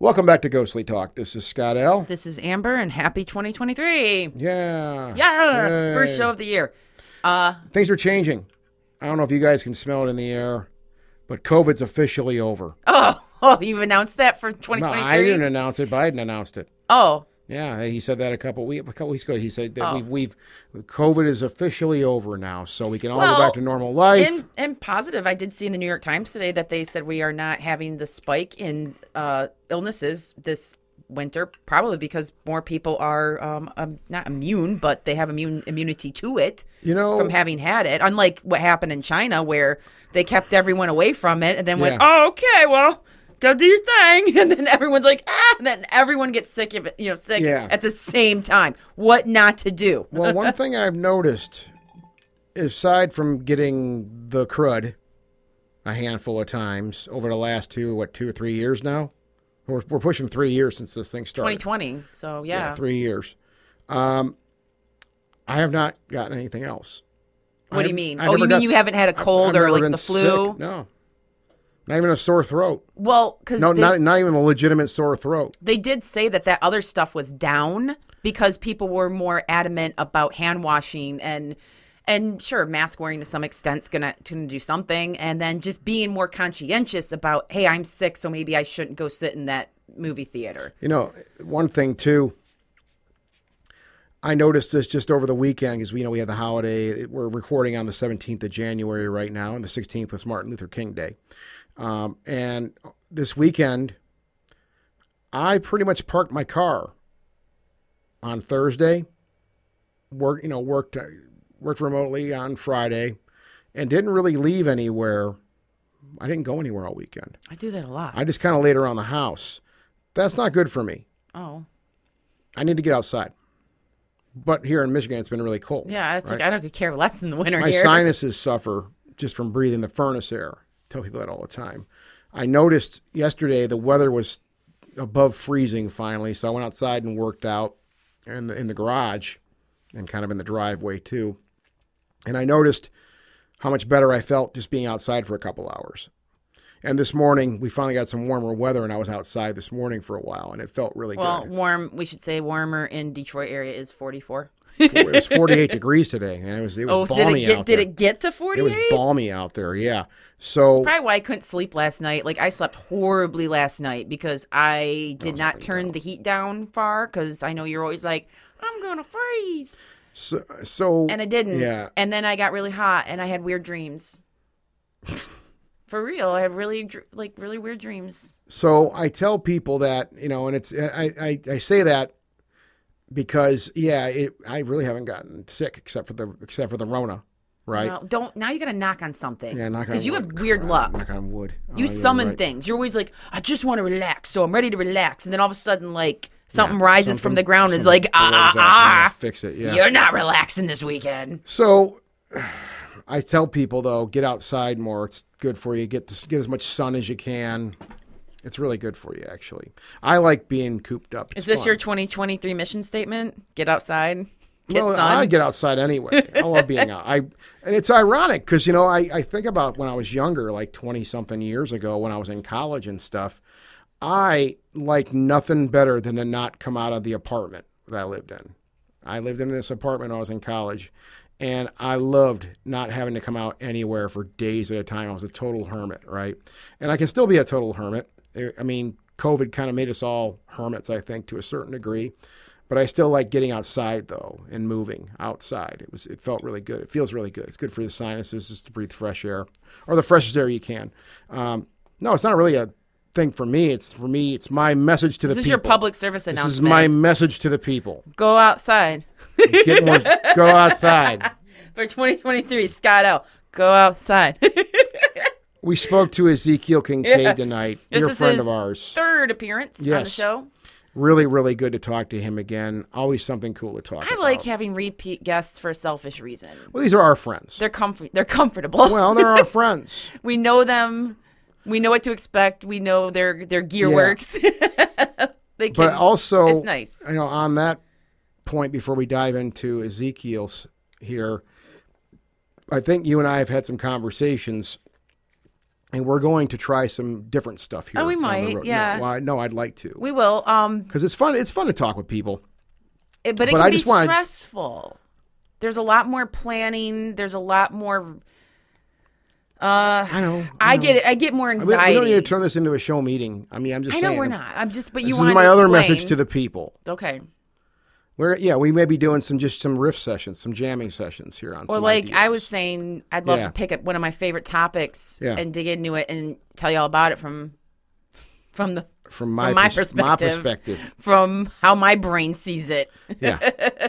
Welcome back to Ghostly Talk. This is Scott L. This is Amber, and happy 2023. Yeah. Yeah, first show of the year. Uh, Things are changing. I don't know if you guys can smell it in the air, but COVID's officially over. oh, oh, you've announced that for No, 2023. I didn't announce it. Biden announced it. Oh, Yeah, he said that a couple weeks a couple weeks ago. He said that Oh. we've we've COVID is officially over now, so we can all Well, go back to normal life. and and positive. I did see in the New York Times today that they said we are not having the spike in uh, illnesses this winter, probably because more people are um, um, not immune, but they have immune immunity to it you know, from having had it. Unlike what happened in China, where they kept everyone away from it and then went, "Oh, okay, well." Go do your thing, and then everyone's like, ah, and then everyone gets sick of it, you know, sick Yeah. at the same time. What not to do? well, one thing I've noticed, aside from getting the crud a handful of times over the last two, what, two or three years now? We're, we're pushing three years since this thing started. 2020. So yeah, three years. Um, I have not gotten anything else. What I do you mean? Oh, you got mean you haven't had a cold I've or like the flu? sick. No, not even a sore throat. Well, because No, they, not not even a legitimate sore throat. they did say that that other stuff was down because people were more adamant about hand washing and and sure, mask wearing to some extent's gonna gonna do something, and then just being more conscientious about, hey, I'm sick, so maybe I shouldn't go sit in that movie theater. You know, one thing too. I noticed this just over the weekend because we know we had the holiday. We're recording on the 17th of January right now, and the 16th was Martin Luther King Day. Um, and this weekend, I pretty much parked my car on Thursday. Work, you know, worked worked remotely on Friday, and didn't really leave anywhere. I didn't go anywhere all weekend. I do that a lot. I just kind of laid around the house. That's not good for me. oh, I need to get outside. But here in Michigan, it's been really cold. yeah, it's like? I don't care less in the winter My here. sinuses suffer just from breathing the furnace air. Tell people that all the time. I noticed yesterday the weather was above freezing finally, so I went outside and worked out in the, in the garage and kind of in the driveway too. And I noticed how much better I felt just being outside for a couple hours. And this morning, we finally got some warmer weather, and I was outside this morning for a while, and it felt really well, good. Well, warm. We should say warmer in Detroit area is 44. It was 48 degrees today, and it was it was Oh, did balmy it get out did there. it get to 48? It was balmy out there, yeah. So Probably why I couldn't sleep last night. Like I slept horribly last night because I did not turn the heat down far because I know you're always like, I'm gonna freeze, so, so and I didn't. Yeah. And then I got really hot and I had weird dreams. For real, I have really like really weird dreams. So I tell people that you know, and it's I I, I say that because yeah, it, I really haven't gotten sick except for the except for the Rona, right? Don't now you gotta knock on something. Yeah, knock on because you have weird luck. Knock on wood. You Oh, yeah, summon right. things. You're always like, I just want to relax, so I'm ready to relax, and then all of a sudden, like something Yeah, rises from the ground, is something like, ah ah up and I'll ah, fix it. Yeah. you're not relaxing this weekend. So I tell people though, get outside more. It's good for you. Get to, get as much sun as you can. It's really good for you, actually. I like being cooped up. It's Is this fun. your 2023 mission statement? Get outside, get well, sun. I get outside anyway. I love being out. I and it's ironic because you know I, I think about when I was younger, like twenty something years ago, when I was in college and stuff. I liked nothing better than to not come out of the apartment that I lived in. I lived in this apartment when I was in college, and I loved not having to come out anywhere for days at a time. I was a total hermit, right? And I can still be a total hermit. I mean, COVID kind of made us all hermits, I think, to a certain degree. But I still like getting outside though and moving outside. It was it felt really good. It feels really good. It's good for the sinuses just to breathe fresh air or the freshest air you can. Um, no, it's not really a thing for me. It's for me. It's my message to the this the is your public service announcement. This is my message to the people. Go outside Get more. go outside. for 2023. Scott L. Go outside. We spoke to Ezekiel Kincaid Yeah. tonight, This is friend his of ours. Third appearance on the Yes. show. Really, really good to talk to him again. Always something cool to talk I about. like having repeat guests for a selfish reason. Well, these are our friends. They're comfy. They're comfortable. Well, they're our friends. we know them. We know what to expect. We know their their gear Yeah. works. they can, But also, it's nice. You know, on that point, before we dive into Ezekiel's here, I think you and I have had some conversations and we're going to try some different stuff here. Oh, we might, yeah. No, I, no, I'd like to We will. Um, because it's fun. It's fun to talk with people. it- but it But can I be just wanna- stressful. There's a lot more planning. There's a lot more. Uh, I know. I get it. I get more I mean, anxiety. we don't need to turn this into a show meeting. I mean, I'm just I know saying. we're not. I'm just. But you This is my other message to the people. Okay. We're yeah, we may be doing some just some riff sessions, some jamming sessions here on. Or some like I was saying, I'd love Yeah. to pick up one of my favorite topics Yeah. and dig into it and tell you all about it from from the from my, my pers- my perspective. perspective. from how my brain sees it. Yeah.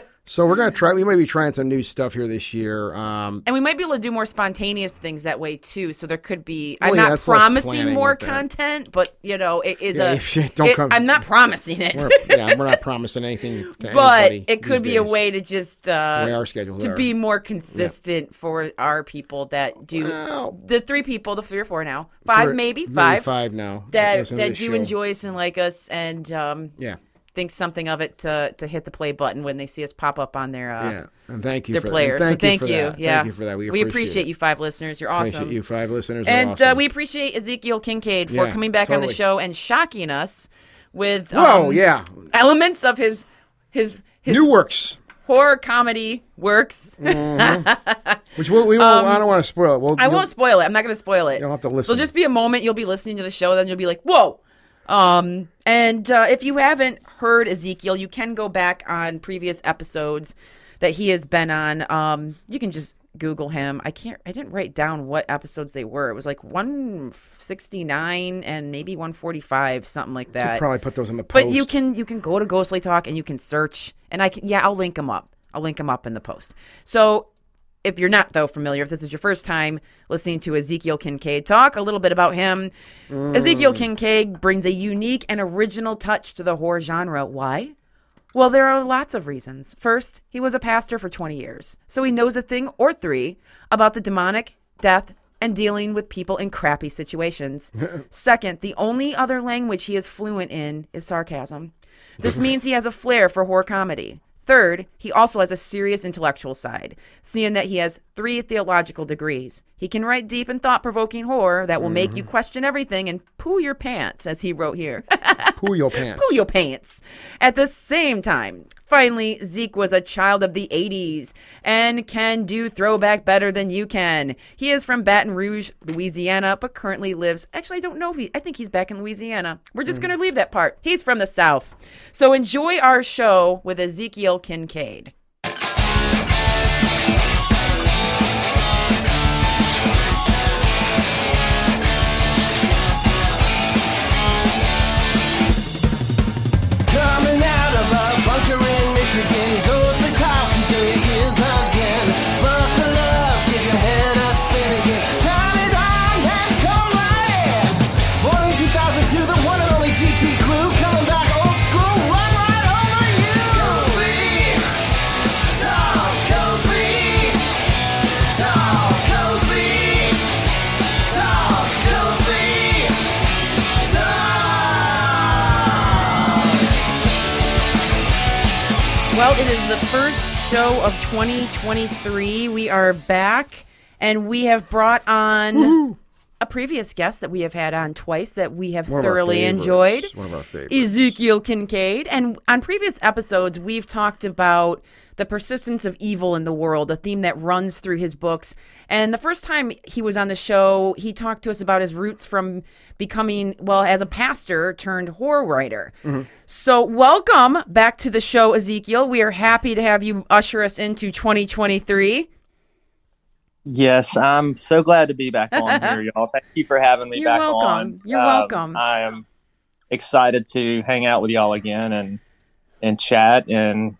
so we're gonna try. We might be trying some new stuff here this year. Um, And we might be able to do more spontaneous things that way too. So there could be. Well, I'm yeah, not promising more content, but you know, it is yeah, a. Don't it, come, I'm not promising it, we're, yeah, we're not promising anything. To but it could be a way to just uh, our schedules to are. be more consistent for our people that do Well, the three people, the three or four now, five maybe maybe five five now that that do show. enjoy us and like us and um, Yeah, think something of it to to hit the play button when they see us pop up on their uh, yeah, and thank you their for. And so thank you. Yeah, Thank you for that. We appreciate, appreciate you five listeners. You're awesome. Appreciate you five listeners. And awesome. uh, we appreciate Ezekiel Kincaid for Yeah, coming back on the show and shocking us with Whoa, um, yeah, elements of his his his new works. horror comedy works. Which we, we won't, I don't want to spoil it. We'll, Um, I won't spoil it. I'm not going to spoil it. You don't have to listen. There'll just be a moment you'll be listening to the show, then you'll be like, "Whoa!" Um, and uh, if you haven't heard Ezekiel, you can go back on previous episodes that he has been on. Um, you can just Google him. I can't. I didn't write down what episodes they were. It was like 169 and maybe 145, something like that. probably put those in the post. But you can you can go to Ghostly Talk and you can search and I can yeah I'll link them up. I'll link them up in the post. So if you're not though familiar, if this is your first time listening to Ezekiel Kincaid talk, a little bit about him. Mm. Ezekiel Kincaid brings a unique and original touch to the horror genre. Why? Well, there are lots of reasons. First, he was a pastor for 20 years, so he knows a thing or three about the demonic, death, and dealing with people in crappy situations. Second, the only other language he is fluent in is sarcasm. This means he has a flair for horror comedy. Third, he also has a serious intellectual side, seeing that he has three theological degrees. He can write deep and thought provoking horror that will make you mm-hmm. question everything and poo your pants, as he wrote here. poo your pants. poo your pants. At the same time, finally, Zeke was a child of the 80s and can do throwback better than you can. He is from Baton Rouge, Louisiana, but currently lives. Actually, I don't know if he. I think he's back in Louisiana. We're just mm. going to leave that part. He's from the South. So enjoy our show with Ezekiel Kincaid. The first show of 2023. We are back, and we have brought on a previous guest that we have had on twice that we have One thoroughly enjoyed. One of our favorites. Ezekiel Kincaid. And on previous episodes, we've talked about the persistence of evil in the world, a theme that runs through his books. And the first time he was on the show, he talked to us about his roots from becoming, well, as a pastor turned horror writer. So, welcome back to the show, Ezekiel. We are happy to have you usher us into 2023. Yes, I'm so glad to be back on here, y'all. Thank you for having me You're back welcome. on. You're Um, welcome. I am excited to hang out with y'all again and and chat and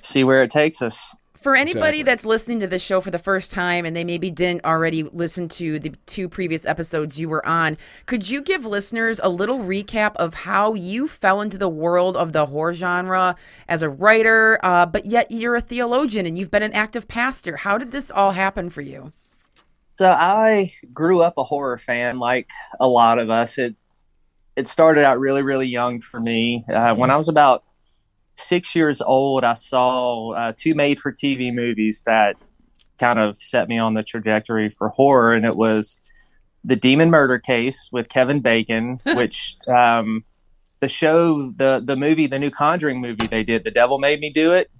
see where it takes us. For anybody Exactly. that's listening to this show for the first time and they maybe didn't already listen to the two previous episodes you were on, could you give listeners a little recap of how you fell into the world of the horror genre as a writer, uh, but yet you're a theologian and you've been an active pastor? How did this all happen for you? So I grew up a horror fan, like a lot of us. It it started out really, really young for me. Uh, when I was about six years old, I saw uh, two made-for-TV movies that kind of set me on the trajectory for horror, and it was the Demon Murder Case with Kevin Bacon, which um, the show, the the movie, the new Conjuring movie they did, The Devil Made Me Do It.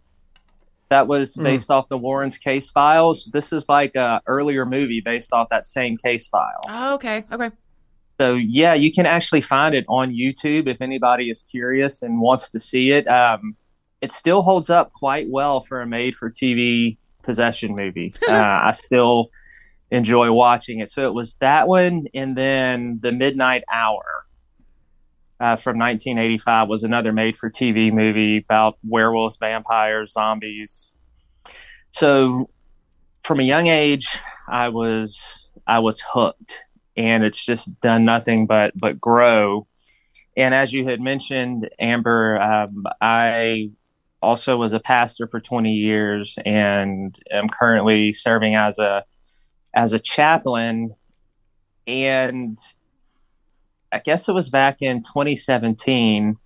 That was Hmm. based off the Warrens case files. This is like a earlier movie based off that same case file. Oh, okay. Okay. So yeah, you can actually find it on YouTube if anybody is curious and wants to see it. Um, it still holds up quite well for a made-for-TV possession movie. uh, I still enjoy watching it. So it was that one, and then The Midnight Hour uh, from 1985 was another made-for-TV movie about werewolves, vampires, zombies. So from a young age, I was I was hooked and it's just done nothing but but grow. And as you had mentioned, Amber, um, I also was a pastor for 20 years and am currently serving as a as a chaplain. And I guess it was back in 2017.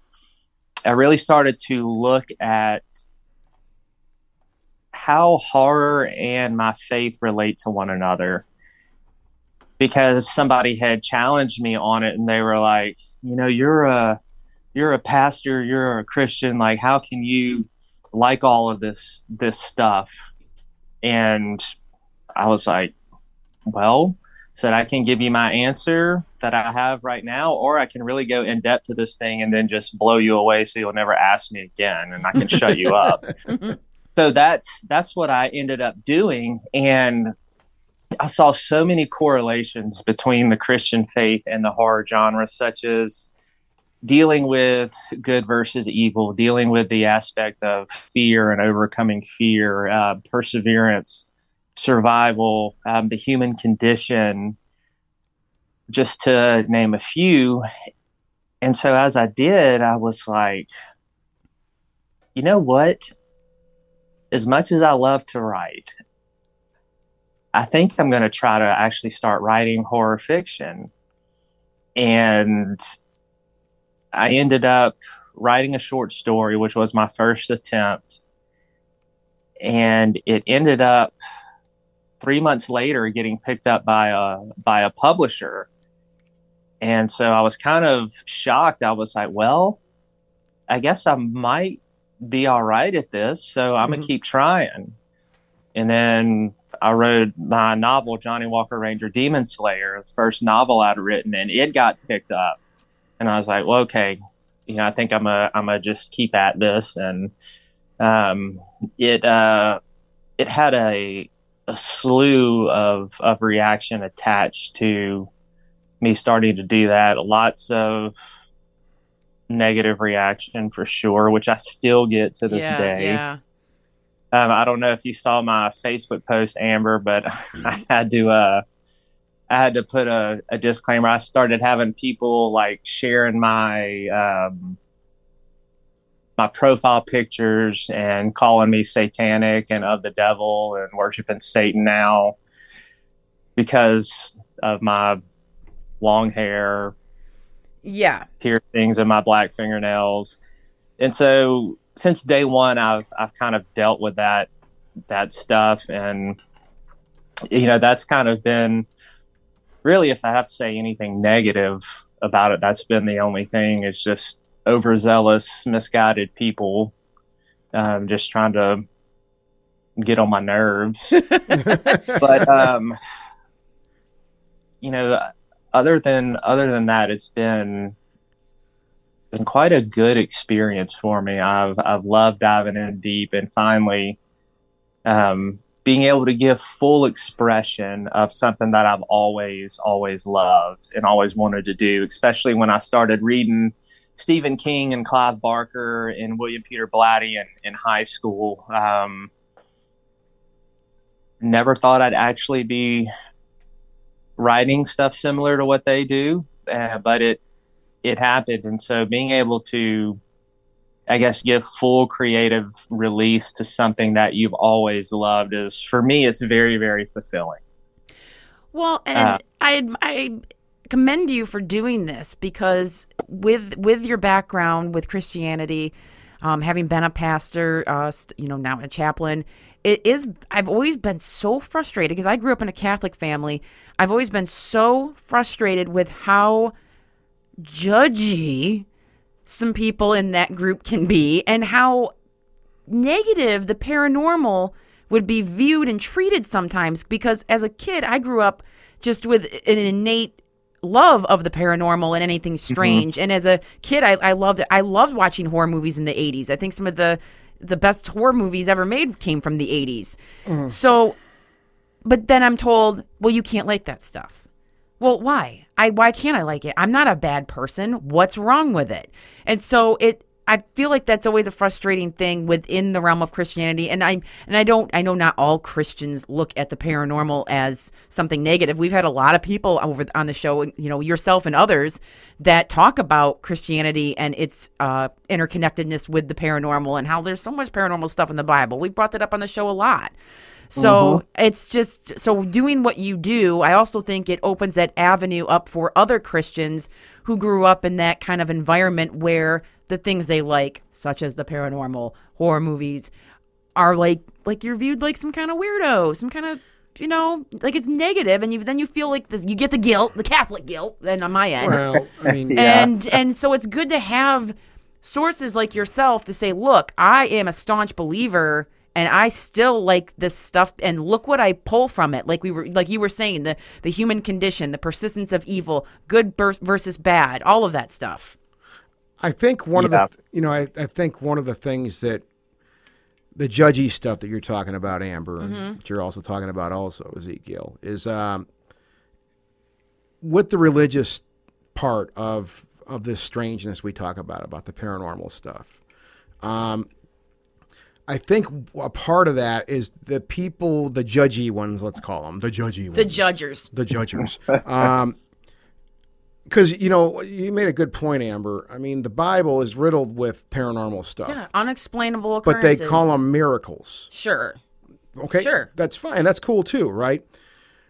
I really started to look at how horror and my faith relate to one another because somebody had challenged me on it and they were like you know you're a you're a pastor you're a christian like how can you like all of this this stuff? And i was like well said i can give you my answer that i have right now or i can really go in depth to this thing and then just blow you away so you'll never ask me again and i can shut you up. So that's that's what i ended up doing. And I saw so many correlations between the Christian faith and the horror genre, such as dealing with good versus evil, dealing with the aspect of fear and overcoming fear, uh, perseverance, survival, um, the human condition, just to name a few. And so as I did, I was like, you know what? As much as I love to write, I think I'm going to try to actually start writing horror fiction. And I ended up writing a short story, which was my first attempt. And it ended up three months later getting picked up by a by a publisher. And so I was kind of shocked. I was like, well, I guess I might be all right at this. So I'm going Mhm. to keep trying. And then I wrote my novel, Johnny Walker Ranger Demon Slayer, the first novel I'd written, and it got picked up. And I was like, well, okay, you know, I think I'm a, I'm a just keep at this. And um, it, uh, it had a, a slew of, of reaction attached to me starting to do that. Lots of negative reaction for sure, which I still get to this yeah, day. Yeah. Um, I don't know if you saw my Facebook post, Amber, but I had to uh, I had to put a, a disclaimer. I started having people like sharing my um, my profile pictures and calling me satanic and of the devil and worshiping Satan now because of my long hair, Yeah. piercings and my black fingernails. And so since day one I've I've kind of dealt with that that stuff. And you know that's kind of been really if I have to say anything negative about it that's been the only thing it's just overzealous misguided people um, just trying to get on my nerves. But um you know other than other than that it's been been quite a good experience for me i've i've loved diving in deep and finally um being able to give full expression of something that I've always, always loved and always wanted to do, especially when I started reading Stephen King and Clive Barker and William Peter Blatty in, in high school. Um, never thought I'd actually be writing stuff similar to what they do, uh, but it it happened, and so being able to, I guess, give full creative release to something that you've always loved is for me, it's very very fulfilling. Well, and Uh, I I commend you for doing this because with with your background with Christianity, um, having been a pastor, uh, you know, now a chaplain, it is I've always been so frustrated because I grew up in a Catholic family. I've always been so frustrated with how judgy some people in that group can be and how negative the paranormal would be viewed and treated sometimes. Because as a kid I grew up just with an innate love of the paranormal and anything mm-hmm. strange. And as a kid I, I loved it. I loved watching horror movies in the 80s I think some of the the best horror movies ever made came from the 80s mm. so but then I'm told well you can't like that stuff well, why? I why can't I like it? I'm not a bad person. What's wrong with it? And so it I feel like that's always a frustrating thing within the realm of Christianity and I and I don't I know not all Christians look at the paranormal as something negative. We've had a lot of people over on the show, you know, yourself and others that talk about Christianity and its uh, interconnectedness with the paranormal and how there's so much paranormal stuff in the Bible. We've brought that up on the show a lot. So mm-hmm. it's just so doing what you do, I also think it opens that avenue up for other Christians who grew up in that kind of environment where the things they like, such as the paranormal, horror movies, are like like you're viewed like some kind of weirdo, some kind of you know, like it's negative, and you then you feel like this. You get the guilt, the Catholic guilt, and on my end, Well, I mean, Yeah. and and so it's good to have sources like yourself to say look i am a staunch believer and i still like this stuff and look what i pull from it like we were like you were saying the the human condition the persistence of evil good vers- versus bad all of that stuff I think one Yeah. of the, you know, I, I think one of the things that the judgy stuff that you're talking about, Amber, and that you're also talking about, also Ezekiel, is um, with the religious part of of this strangeness we talk about about the paranormal stuff. Um, I think a part of that is the people, the judgy ones, let's call them the judgy ones the judgers the judges. um, because you know you made a good point, Amber. I mean, the Bible is riddled with paranormal stuff, yeah unexplainable but they call them miracles. sure Okay, Sure. that's fine. That's cool too, right?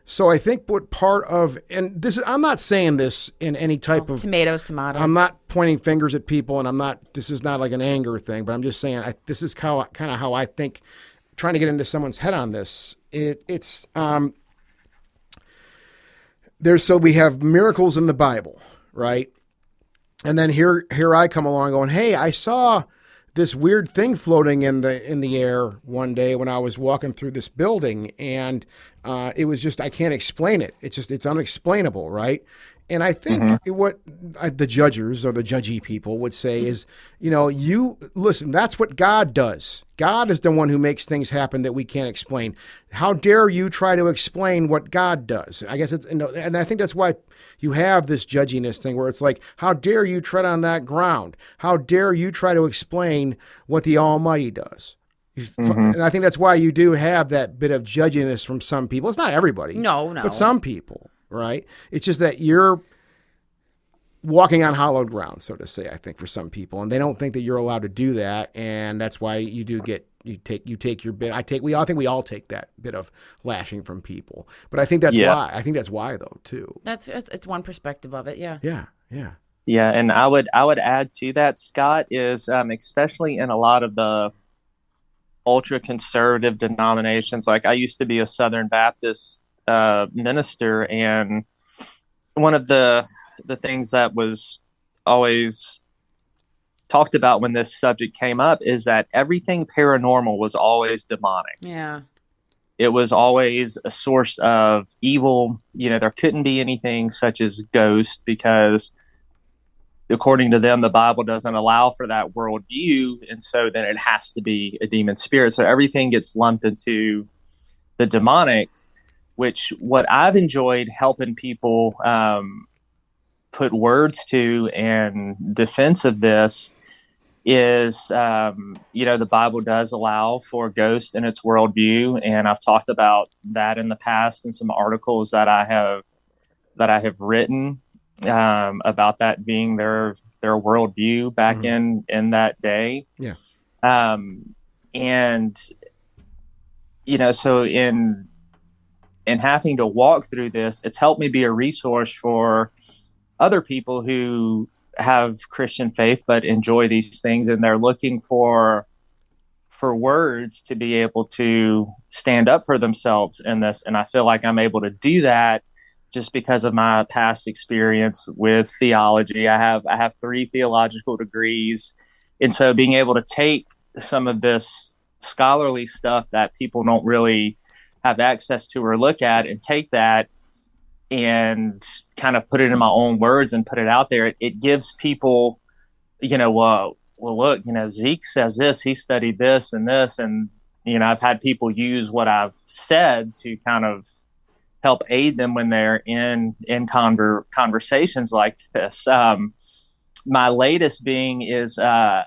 So I think what part of and this is I'm not saying this in any type of tomatoes tomatoes I'm not pointing fingers at people, and I'm not. This is not like an anger thing, but I'm just saying I, this is how kind of how I think. Trying to get into someone's head on this, it, it's um. There's so we have miracles in the Bible, right? And then here here I come along going, hey, I saw this weird thing floating in the in the air one day when I was walking through this building, and uh, it was just I can't explain it. It's just it's unexplainable, right? And I think what uh, the judges or the judgy people would say is, you know, you listen. That's what God does. God is the one who makes things happen that we can't explain. How dare you try to explain what God does? I guess it's and and I think that's why you have this judginess thing where it's like, how dare you tread on that ground? How dare you try to explain what the Almighty does? You f- And I think that's why you do have that bit of judginess from some people. It's not everybody. No, no. But some people, right? It's just that you're walking on hollowed ground, so to say, I think, for some people. And they don't think that you're allowed to do that. And that's why you do get you take you take your bit. I take we all I think we all take that bit of lashing from people. But I think that's Yeah. why. I think that's why though, too. that's it's, it's one perspective of it yeah Yeah, yeah. Yeah, and I would I would add to that, Scott, is um, especially in a lot of the ultra conservative denominations. Like I used to be a Southern Baptist uh, minister, and one of the the things that was always talked about when this subject came up is that everything paranormal was always demonic yeah it was always a source of evil. You know, there couldn't be anything such as ghost because, according to them, the Bible doesn't allow for that worldview. And so then it has to be a demon spirit. So everything gets lumped into the demonic, which what I've enjoyed helping people um, put words to and defense of this is um, you know the bible does allow for ghosts in its worldview and i've talked about that in the past in some articles that i have that i have written um, about that being their their worldview back Mhm. in in that day Yeah. um, and you know so in in having to walk through this it's helped me be a resource for other people who have Christian faith but enjoy these things and they're looking for for words to be able to stand up for themselves in this. And I feel like I'm able to do that just because of my past experience with theology. I have I have three theological degrees. And so being able to take some of this scholarly stuff that people don't really have access to or look at and take that and kind of put it in my own words and put it out there, it, it gives people, you know, well, well, look, you know, Zeke says this, he studied this and this, and you know, I've had people use what I've said to kind of help aid them when they're in in conver- conversations like this. Um, my latest being is uh,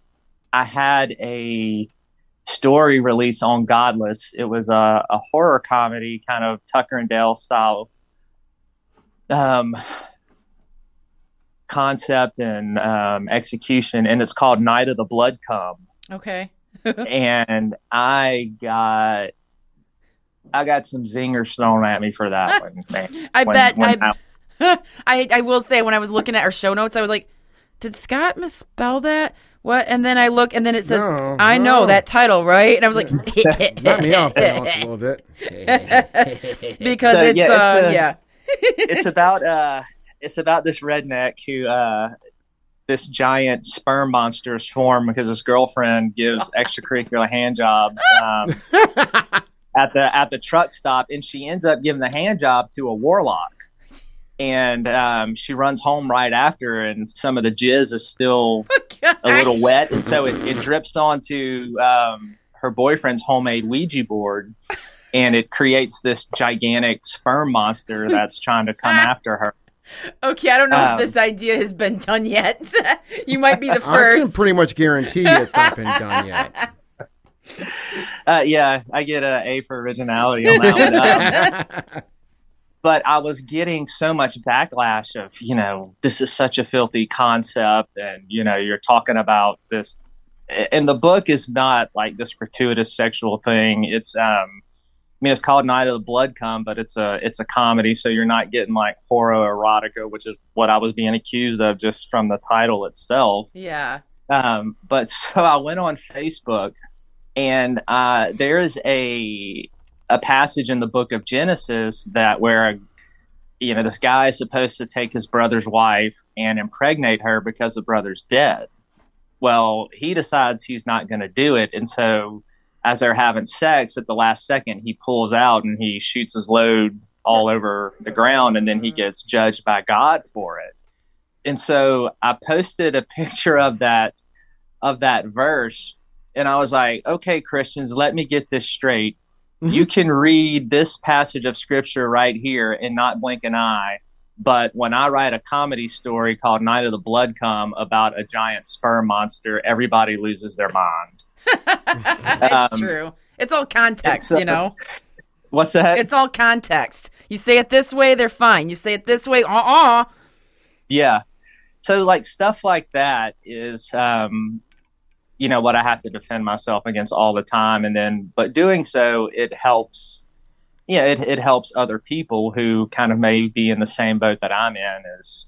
I had a story release on Godless. It was a, a horror comedy, kind of Tucker and Dale style um, concept and um, execution, and it's called Night of the Blood Come. Okay. and I got I got some zingers thrown at me for that one. Man. I When- bet when I, I I will say when I was looking at our show notes, I was like, did Scott misspell that? What? And then I look, and then it says, No, I know that title, right? And I was like, Knock me off balance a little bit. because So, it's yeah, it's uh, the- yeah. it's about uh it's about this redneck who uh this giant sperm monster is formed because his girlfriend gives extracurricular hand jobs um, at the at the truck stop and she ends up giving the hand job to a warlock and um, she runs home right after and some of the jizz is still a little wet and so it, it drips onto um, her boyfriend's homemade ouija board and it creates this gigantic sperm monster that's trying to come after her Okay, I don't know Um, if this idea has been done yet. you might be the first. I can first. pretty much guarantee it's not been done yet. uh, yeah i get an a for originality on that one um, but I was getting so much backlash of, you know, this is such a filthy concept. And, you know, you're talking about this. And the book is not like this gratuitous sexual thing. It's, um, I mean, it's called Night of the Blood Come, but it's a it's a comedy, so you're not getting like horror erotica, which is what I was being accused of just from the title itself. yeah. Um, but so I went on Facebook, and uh, there is a a passage in the book of Genesis that where you know this guy is supposed to take his brother's wife and impregnate her because the brother's dead. Well, he decides he's not going to do it, and so as they're having sex at the last second, he pulls out and he shoots his load all over the ground, and then he mm-hmm. gets judged by God for it and so I posted a picture of that of that verse and I was like, "Okay, Christians, let me get this straight. You can read this passage of scripture right here and not blink an eye, but when I write a comedy story called Night of the Blood Come about a giant sperm monster, everybody loses their mind." That's Um, true. It's all context, uh, you know. What's that? It's all context. You say it this way, they're fine. You say it this way, uh uh Yeah. So like stuff like that is um you know what I have to defend myself against all the time and then but doing so it helps yeah, it it helps other people who kind of may be in the same boat that I'm in is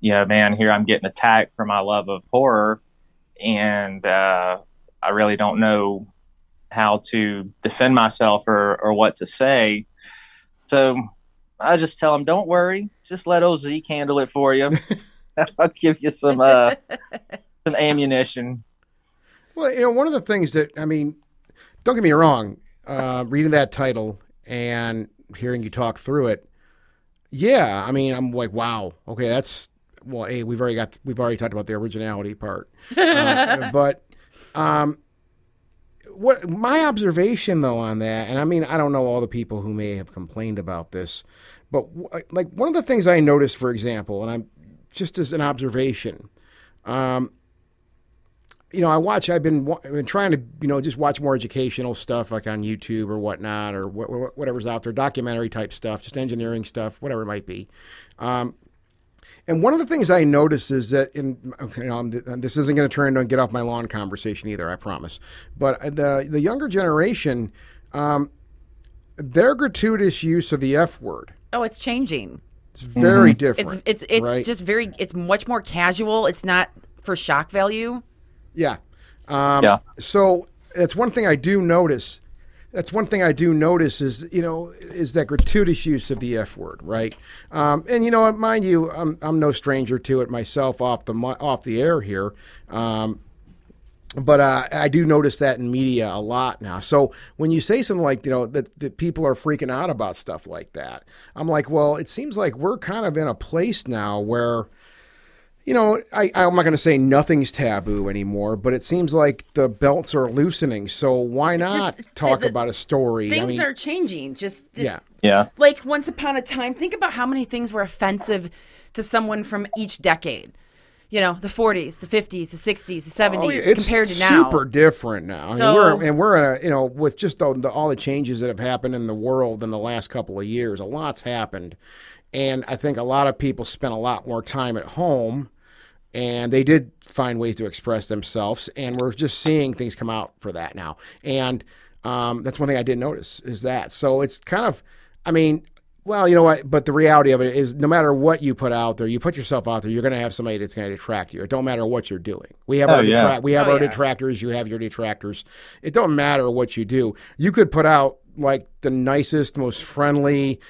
you know, man, here I'm getting attacked for my love of horror and uh I really don't know how to defend myself or or what to say. So I just tell them, don't worry, just let OZ handle it for you. I'll give you some uh, some ammunition. Well, you know, one of the things that I mean, don't get me wrong, uh, reading that title and hearing you talk through it, yeah, I mean, I'm like, wow, okay, that's well, a we've already got we've already talked about the originality part, uh, but um, what my observation though on that, and I mean, I don't know all the people who may have complained about this, but like one of the things I noticed, for example, and I'm just as an observation. Um, you know, I watch. I've been I've been trying to, you know, just watch more educational stuff like on YouTube or whatnot or wh- wh- whatever's out there, documentary type stuff, just engineering stuff, whatever it might be. Um, and one of the things I notice is that in you know, this isn't going to turn into a get off my lawn conversation either, I promise. But the the younger generation, um, their gratuitous use of the F word, Oh, it's changing. it's very It's different. it's it's right? just very it's much more casual. It's not for shock value. Yeah. Um, Yeah. So that's one thing I do notice. That's one thing I do notice is you know is that gratuitous use of the F word, right? Um, and you know, mind you, I'm I'm no stranger to it myself off the off the air here. Um, but uh, I do notice that in media a lot now. So when you say something like, you know, that, that people are freaking out about stuff like that, I'm like, well, it seems like we're kind of in a place now where, you know, I, I'm not going to say nothing's taboo anymore, but it seems like the belts are loosening. So why not Just- talk the- about a story? Things I mean, are changing. Just, just yeah. Yeah. like once upon a time, think about how many things were offensive to someone from each decade. You know, the 40s, the 50s, the 60s, the 70s, Oh, yeah, it's compared to now. super different now. I mean, So- we're, and we're in a, you know, with just the, the, all the changes that have happened in the world in the last couple of years, a lot's happened. And I think a lot of people spent a lot more time at home and they did find ways to express themselves. And we're just seeing things come out for that now. And um, that's one thing I did notice is that. So it's kind of, I mean, well, you know what? But the reality of it is, no matter what you put out there, you put yourself out there, you're going to have somebody that's going to detract you. It don't matter what you're doing. We have Oh, our yeah. detra- we have Oh, our yeah. detractors. You have your detractors. It don't matter what you do. You could put out like the nicest, most friendly.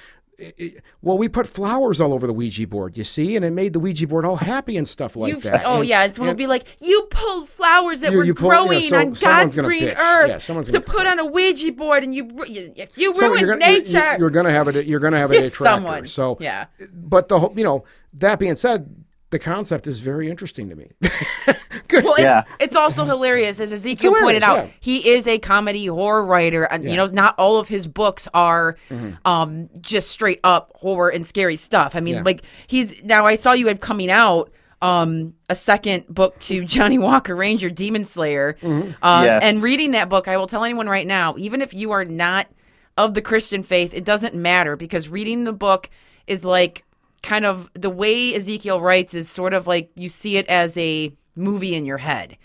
Well, we put flowers all over the Ouija board, you see, and it made the Ouija board all happy and stuff like You've- that. Oh And- yeah, it's going to be like, "You pulled flowers that You- were you pull- growing so on God's green bitch. earth Yeah, to put on a Ouija board, and you you, you So ruined you're gonna, you're- nature." You're, going to have a you're going to have a detractor. Someone. So Yeah. but the whole you know that being said, the concept is very interesting to me. Well, Yeah. it's, it's also hilarious, as Ezekiel hilarious, pointed out. yeah. He is a comedy horror writer, and you know, not all of his books are Mm-hmm. um, just straight up horror and scary stuff. I mean, Yeah. like he's now. I saw you had coming out um, a second book to Johnny Walker Ranger, Demon Slayer, Mm-hmm. um, Yes. and reading that book, I will tell anyone right now, even if you are not of the Christian faith, it doesn't matter because reading the book is like kind of the way Ezekiel writes is sort of like you see it as a movie in your head.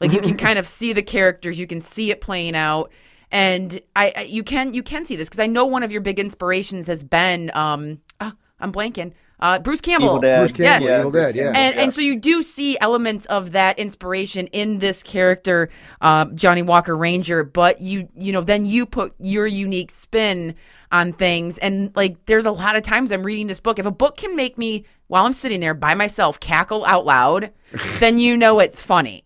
Like you can kind of see the characters, you can see it playing out, and I, I you can you can see this because I know one of your big inspirations has been um ah, I'm blanking uh, Bruce Campbell. Evil Dead. Bruce Campbell, Yes. Evil Dead, yeah. And, and so you do see elements of that inspiration in this character, um, Johnny Walker Ranger, but you you know then you put your unique spin on things, and like there's a lot of times I'm reading this book. If a book can make me while I'm sitting there by myself cackle out loud, then you know it's funny.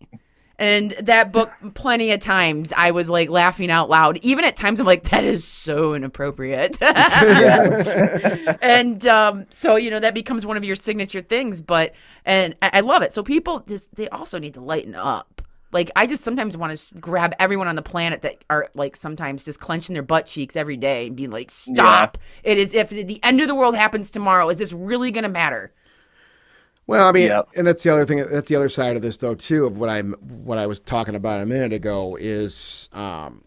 And that book, plenty of times, I was like laughing out loud. Even at times, I'm like, that is so inappropriate. and um, so, you know, that becomes one of your signature things. But, and I, I love it. So people just, they also need to lighten up. Like, I just sometimes want to grab everyone on the planet that are like sometimes just clenching their butt cheeks every day and be like, stop. It is, if the end of the world happens tomorrow, is this really going to matter? Well, I mean, Yep. and that's the other thing. That's the other side of this, though, too, of what I'm what I was talking about a minute ago is, um,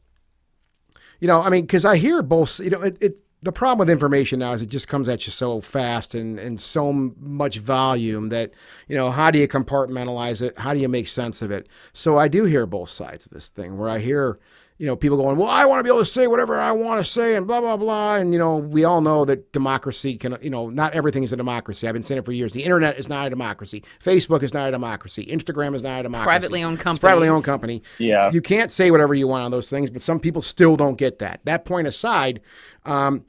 you know, I mean, because I hear both. You know, it, it the problem with information now is it just comes at you so fast and and so much volume that you know how do you compartmentalize it? How do you make sense of it? So I do hear both sides of this thing, where I hear. You know, people going, well, I want to be able to say whatever I want to say and blah, blah, blah. And, you know, we all know that democracy can, you know, not everything is a democracy. I've been saying it for years. The internet is not a democracy. Facebook is not a democracy. Instagram is not a democracy. Privately owned company. privately owned company. Yeah. You can't say whatever you want on those things, but some people still don't get that. That point aside, um,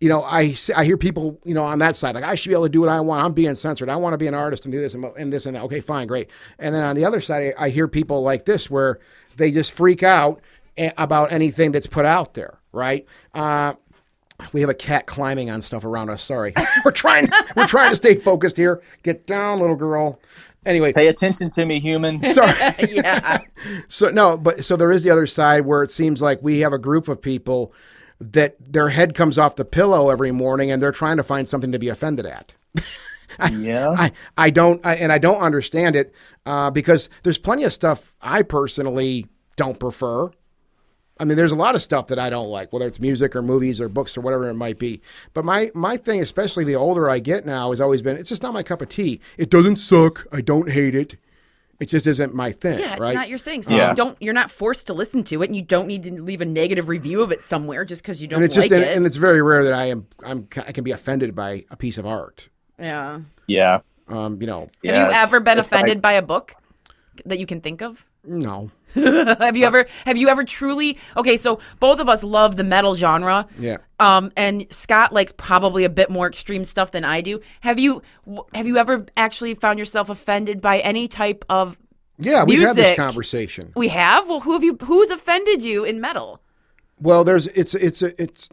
you know, I, I hear people, you know, on that side, like I should be able to do what I want. I'm being censored. I want to be an artist and do this and, and this and that. Okay, fine, great. And then on the other side, I I hear people like this where they just freak out a- about anything that's put out there, right? Uh, we have a cat climbing on stuff around us. Sorry, we're trying. We're trying to stay focused here. Get down, little girl. Anyway, Pay attention to me, human. sorry. Yeah. So no, but so there is the other side where it seems like we have a group of people that their head comes off the pillow every morning and they're trying to find something to be offended at. yeah. I, I don't I, and I don't understand it uh, because there's plenty of stuff I personally don't prefer. I mean, there's a lot of stuff that I don't like, whether it's music or movies or books or whatever it might be. But my my thing, especially the older I get now, has always been it's just not my cup of tea. It doesn't suck. I don't hate it. It just isn't my thing. Yeah, it's right? not your thing. So Yeah. you don't you're not forced to listen to it and you don't need to leave a negative review of it somewhere just because you don't and it's like just and, it. and it's very rare that I am I'm I can be offended by a piece of art. yeah. Yeah. Um, you know, Yeah, Have you ever been it's like- offended by a book that you can think of? No. have you ever have you ever truly okay so both of us love the metal genre Yeah. um and scott likes probably a bit more extreme stuff than i do have you have you ever actually found yourself offended by any type of Yeah, we've had this conversation. we have well who have you who's offended you in metal Well, there's it's it's a it's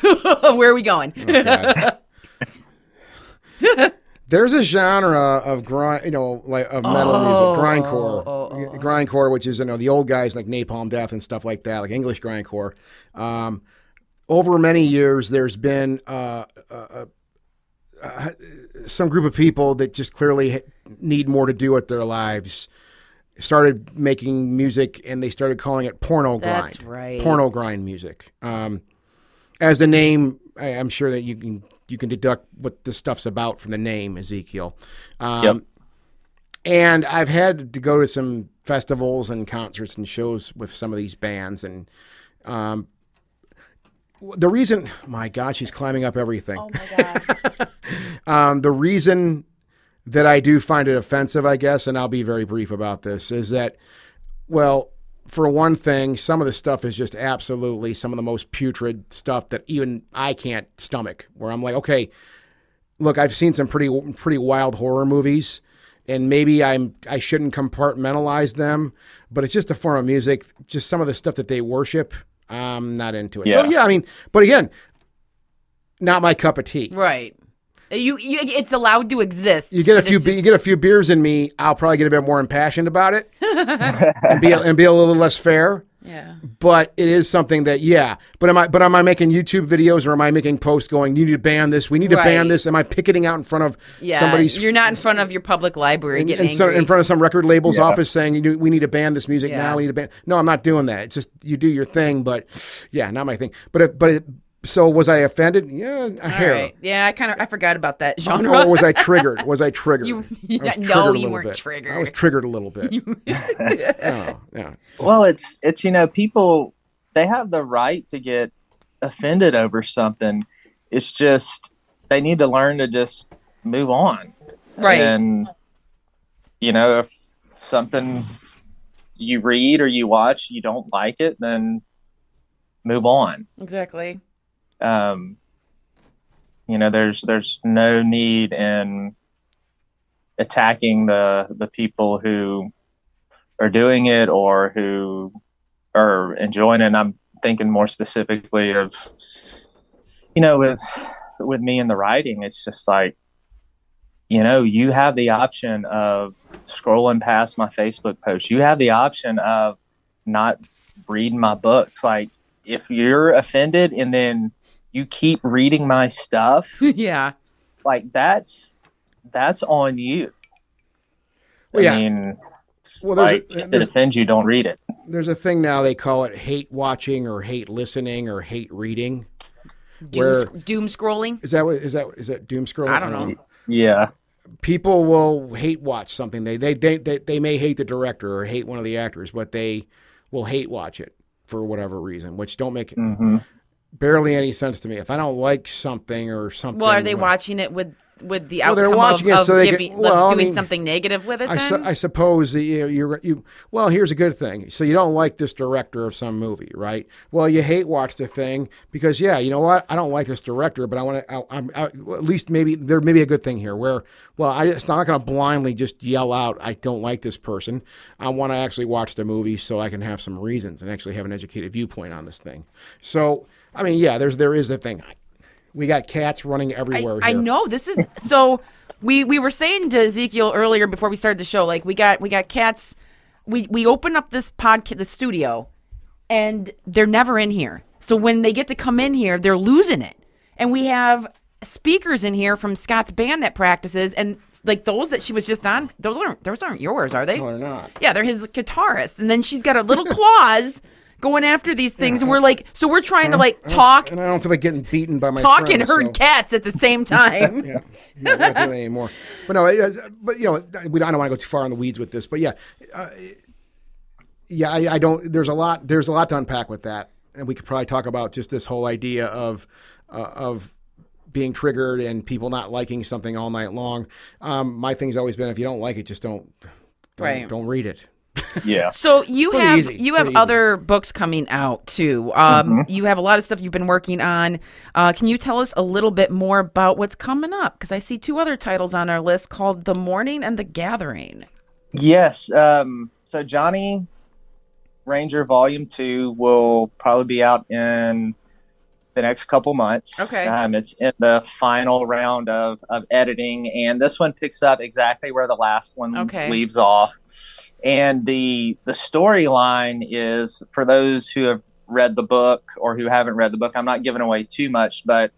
where are we going God. There's a genre of grind, you know, like of metal Oh, music, grindcore, grindcore, which is you know the old guys like Napalm Death and stuff like that, like English grindcore. Um, over many years, there's been uh, uh, uh, some group of people that just clearly need more to do with their lives. Started making music, and they started calling it porno grind. That's right. Porno grind music. Um, as the name, I, I'm sure that you can you can deduct what this stuff's about from the name Ezekiel. Um, Yep. And I've had to go to some festivals and concerts and shows with some of these bands, and um, the reason, my God, she's climbing up everything. oh my god Um, the reason that I do find it offensive, I guess, and I'll be very brief about this, is that, well, for one thing, some of the stuff is just absolutely some of the most putrid stuff that even I can't stomach. Where I'm like, okay, look, I've seen some pretty pretty wild horror movies, and maybe I'm I shouldn't compartmentalize them, but it's just a form of music. Just some of the stuff that they worship, I'm not into it. So Yeah. yeah, I mean, but again, not my cup of tea. right you, you it's allowed to exist You get a few it's be- you get a few beers in me, I'll probably get a bit more impassioned about it and be and be a little less fair. yeah But it is something that yeah. But am I but am I making YouTube videos or am I making posts going? You need to ban this. We need to ban this. Am I picketing out in front of yeah somebody's you're not in front of your public library in, getting in, so- in front of some record label's Yeah. office saying we need to ban this music Yeah. now. We need to ban. No, I'm not doing that. It's just you do your thing, but yeah, not my thing. But if, but it, so was I offended? Yeah, a All hair. right. Yeah, I kind of I forgot about that genre. Or was I triggered? Was I triggered? You- I was no, triggered a you little weren't bit. triggered. I was triggered a little bit. oh, yeah. Well, it's it's you know people they have the right to get offended over something. It's just they need to learn to just move on. right. And you know, if something you read or you watch you don't like it, then move on. exactly. Um, you know, there's there's no need in attacking the the people who are doing it or who are enjoying it. And I'm thinking more specifically of, you know, with with me in the writing, it's just like, you know, you have the option of scrolling past my Facebook post. You have the option of not reading my books. Like, if you're offended and then you keep reading my stuff, yeah. like that's that's on you. Well, yeah. I mean, Well, there's, like, a, if it offends you, don't read it. there's a thing now they call it hate watching or hate listening or hate reading. Doom, Where- sc- doom scrolling. Is that what is that is that doom scrolling? I don't know. Yeah. People will hate watch something. They they, they they they may hate the director or hate one of the actors, but they will hate watch it for whatever reason, which don't make hmm barely any sense to me. If I don't like something or something, Well, are they well, watching it with with the Well, they're outcome watching it of, of so they can- giving, well, I doing mean, something negative with it? I, Then su- I suppose that you, you're you. Well, here's a good thing. So you don't like this director of some movie, right? Well, you hate watch the thing because yeah, you know what? I don't like this director, but I want to. I'm at least maybe there may be a good thing here where well, I it's not going to blindly just yell out I don't like this person. I want to actually watch the movie so I can have some reasons and actually have an educated viewpoint on this thing. So I mean, yeah, there's there is a thing. We got cats running everywhere. I here. know this is so. We we were saying to Ezekiel earlier before we started the show, like we got we got cats. We we open up this podcast, the studio, and they're never in here. So when they get to come in here, they're losing it. And we have speakers in here from Scott's band that practices, and like those that she was just on, those aren't those aren't yours, are they? No, they're not. Yeah, they're his guitarists, and then she's got a little claws going after these things, and we're like, so we're trying to like talk, and I don't feel like getting beaten by my talk and herd so- cats at the same time. yeah, yeah, not doing it anymore. But no, it- but you know, we don't, I don't want to go too far in the weeds with this. But yeah, uh, yeah, I, I don't. There's a lot. There's a lot to unpack with that, and we could probably talk about just this whole idea of uh, of being triggered and people not liking something all night long. Um, my thing's always been if you don't like it, just don't don't, Right. don't read it. Yeah. So you Pretty have easy, you have pretty easy. other books coming out too. Um, You have a lot of stuff you've been working on. Uh, can you tell us a little bit more about what's coming up? Because I see two other titles on our list called "The Morning" and "The Gathering." Yes. Um, so Johnny Ranger Volume Two will probably be out in the next couple months. Okay. Um, it's in the final round of, of editing, and this one picks up exactly where the last one Okay. leaves off. And the the storyline is for those who have read the book or who haven't read the book. I'm not giving away too much, but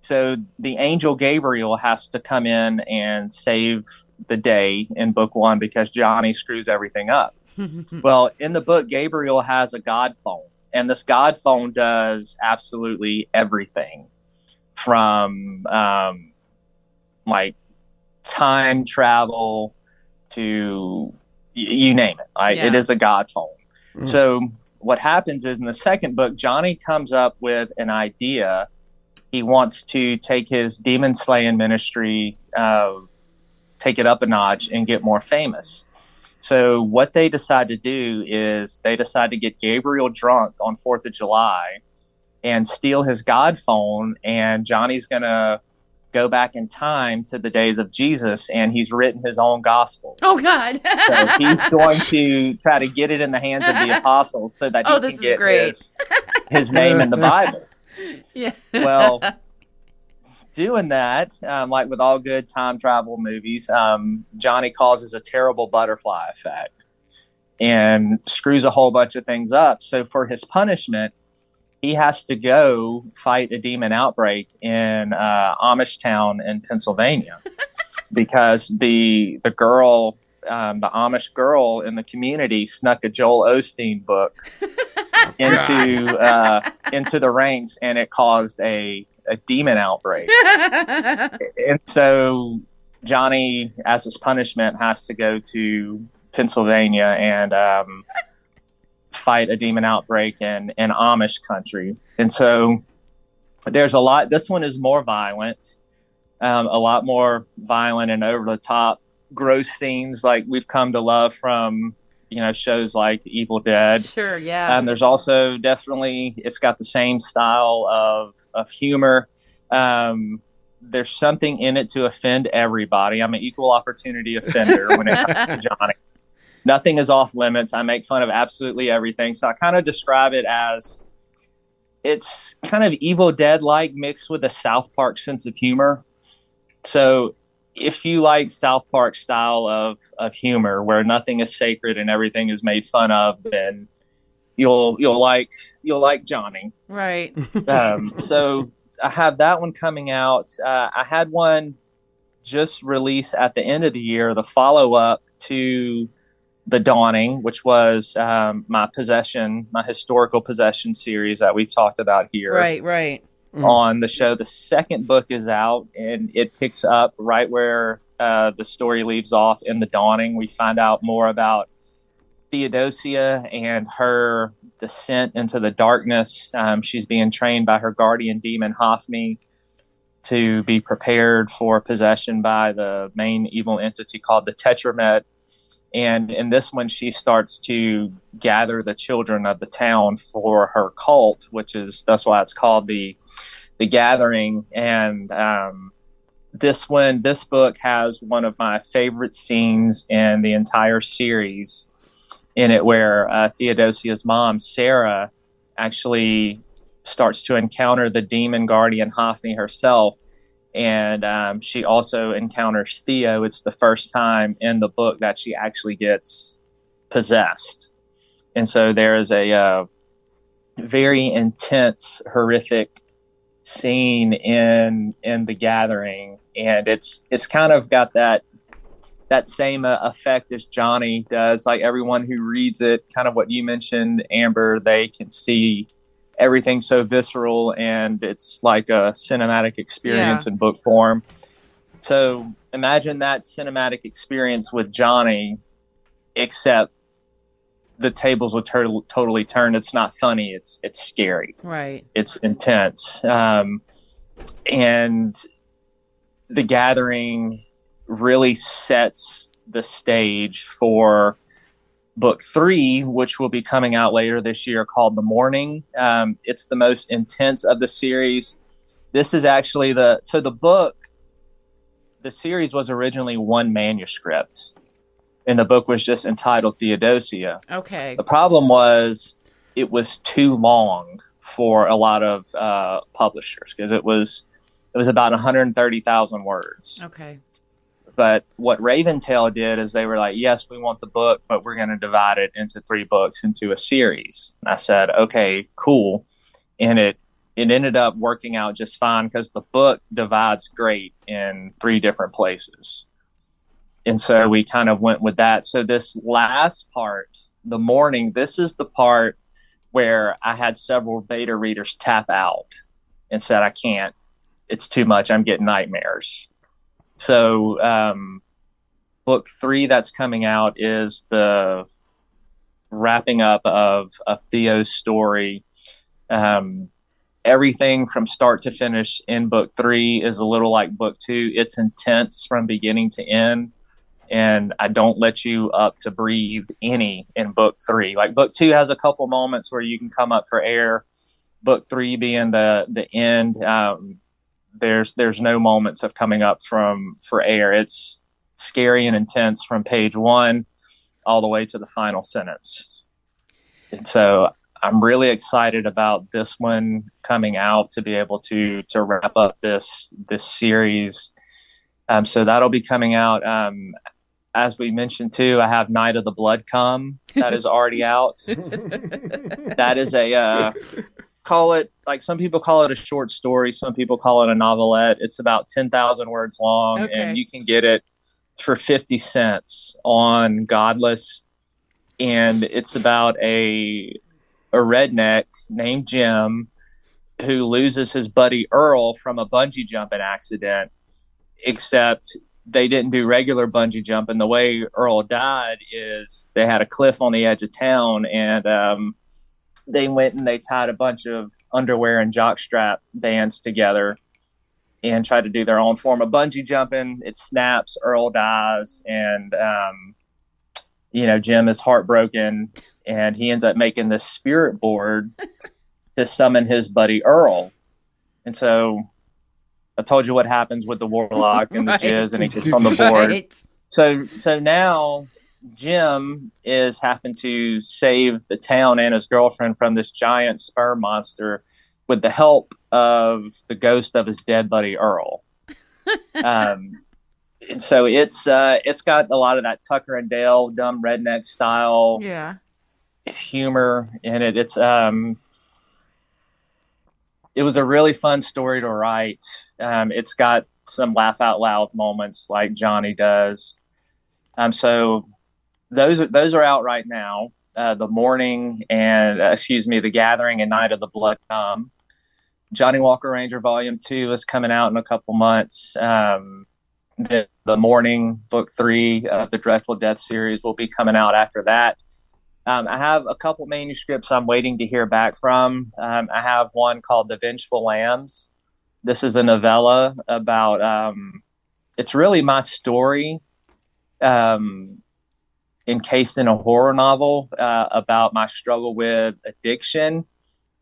so the angel Gabriel has to come in and save the day in book one because Johnny screws everything up. well, in the book, Gabriel has a God phone, and this God phone does absolutely everything from um, like time travel to you name it. Like, It Yeah. is a God phone. Mm. So, what happens is in the second book, Johnny comes up with an idea. He wants to take his demon slaying ministry, uh, take it up a notch, and get more famous. So what they decide to do is they decide to get Gabriel drunk on Fourth of July and steal his God phone, and Johnny's gonna go back in time to the days of Jesus, and he's written his own gospel. Oh God! So he's going to try to get it in the hands of the apostles so that he Oh, this can is get great. his, his name in the Bible. yeah. Well, doing that, um, like with all good time travel movies, um, Johnny causes a terrible butterfly effect and screws a whole bunch of things up. So for his punishment, he has to go fight a demon outbreak in uh, Amish town in Pennsylvania because the the girl, um, the Amish girl in the community, snuck a Joel Osteen book into uh, into the ranks, and it caused a a demon outbreak. and so Johnny, as his punishment, has to go to Pennsylvania and um, fight a demon outbreak in, in Amish country. And so there's a lot. This one is more violent, um, a lot more violent and over the top, gross scenes like we've come to love from you know shows like Evil Dead. sure. Yeah. Um, there's also definitely it's got the same style of of humor. Um, there's something in it to offend everybody. I'm an equal opportunity offender when it comes to Johnny. Nothing is off limits. I make fun of absolutely everything. So I kind of describe it as it's kind of Evil Dead like mixed with a South Park sense of humor. So if you like South Park style of of humor where nothing is sacred and everything is made fun of, then you'll you'll like you'll like Johnny. right. Um, so I have that one coming out. Uh, I had one just released at the end of the year, the follow up to the Dawning, which was um, my possession, my historical possession series that we've talked about here Right. Right. Mm. on the show. The second book is out, and it picks up right where uh, the story leaves off in the Dawning. We find out more about Theodosia and her descent into the darkness. Um, she's being trained by her guardian demon Hophni to be prepared for possession by the main evil entity called the Tetramet. And in this one, she starts to gather the children of the town for her cult, which is that's why it's called the the Gathering. And um, this one, this book has one of my favorite scenes in the entire series in it, where uh, Theodosia's mom, Sarah, actually starts to encounter the demon guardian Hophni herself. And um, she also encounters Theo. It's the first time in the book that she actually gets possessed. And so there is a uh, very intense, horrific scene in in the gathering and it's it's kind of got that that same uh, effect as Johnny does like everyone who reads it kind of what you mentioned Amber they can see everything so visceral and it's like a cinematic experience in book form. So imagine that cinematic experience with Johnny except the tables would tur- totally turn. It's not funny. It's it's scary. Right. it's intense. Um, and the gathering really sets the stage for book three, which will be coming out later this year, called The Morning. Um, it's the most intense of the series. This is actually the so the book, the series was originally one manuscript, and the book was just entitled Theodosia. Okay. The problem was it was too long for a lot of uh, publishers because it was it was about 130,000 words. Okay. But what Raventail did is they were like, "Yes, we want the book, but we're going to divide it into three books into a series." And I said, "Okay, cool," and it it ended up working out just fine because the book divides great in three different places. And so we kind of went with that. So this last part, the morning, this is the part where I had several beta readers tap out and said, I can't, it's too much. I'm getting nightmares. So, um, book three that's coming out is the wrapping up of, Theo's story. Um, everything from start to finish in book three is a little like book two. It's intense from beginning to end. And I don't let you up to breathe any in book three. Like book two has a couple moments where you can come up for air. Book three being the the end, um, there's there's no moments of coming up from for air. It's scary and intense from page one all the way to the final sentence. And so I'm really excited about this one coming out to be able to to wrap up this this series. Um, so that'll be coming out. Um, as we mentioned too, I have Night of the Blood Come that is already out. that is a uh, call it like some people call it a short story, some people call it a novelette. It's about ten thousand words long, Okay. and you can get it for fifty cents on Godless. And it's about a a redneck named Jim who loses his buddy Earl from a bungee jumping accident, except they didn't do regular bungee jumping. The way Earl died is they had a cliff on the edge of town and um, they went and they tied a bunch of underwear and jockstrap bands together and tried to do their own form of bungee jumping. It snaps, Earl dies, and um, you know, Jim is heartbroken and he ends up making this spirit board to summon his buddy Earl. And so I told you what happens with the warlock and the Right. jizz, and he gets on the board. Right. So so now Jim is having to save the town and his girlfriend from this giant sperm monster with the help of the ghost of his dead buddy Earl. um, and so it's uh, it's got a lot of that Tucker and Dale dumb redneck style Yeah. humor in it. It's um, it was a really fun story to write. Um, it's got some laugh out loud moments like Johnny does. Um, so those are those are out right now. Uh, the morning and uh, excuse me, the gathering and night of the blood come. Johnny Walker Ranger Volume Two is coming out in a couple months. Um, the, the morning book three of the Dreadful Death series will be coming out after that. Um, I have a couple manuscripts I'm waiting to hear back from. Um, I have one called The Vengeful Lambs. This is a novella about, um, it's really my story um, encased in a horror novel uh, about my struggle with addiction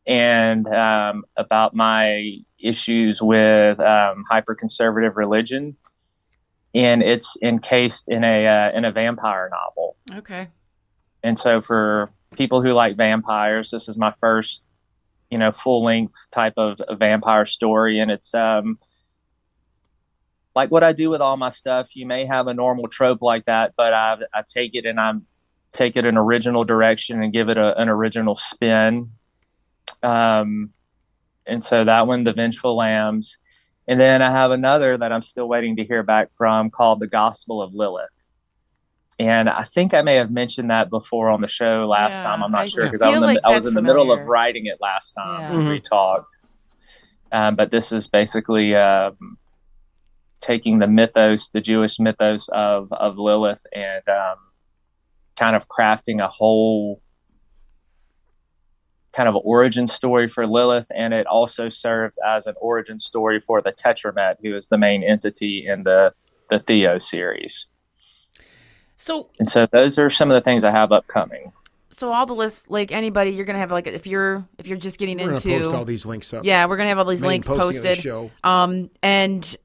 and um, about my issues with um, hyper conservative religion. And it's encased in a uh, in a vampire novel. Okay. And so for people who like vampires, this is my first, you know, full length type of, of vampire story. And it's um like what I do with all my stuff. You may have a normal trope like that, but I I take it and I'm take it an original direction and give it a, an original spin. Um and so that one, The Vengeful Lambs. And then I have another that I'm still waiting to hear back from called The Gospel of Lilith. And I think I may have mentioned that before on the show last Yeah, time. I'm not I sure because feel I was, in the, like I was in the middle of writing it last time Yeah. when we talked. Um, but this is basically um, taking the mythos, the Jewish mythos of, of Lilith, and um, kind of crafting a whole kind of origin story for Lilith. And it also serves as an origin story for the Tetramet, who is the main entity in the, the Theo series. So And so those are some of the things I have upcoming. so all the lists like anybody you're gonna have like if you're if you're just getting We're into post all these links up. yeah we're gonna have all these Main links posting of the posted show. um and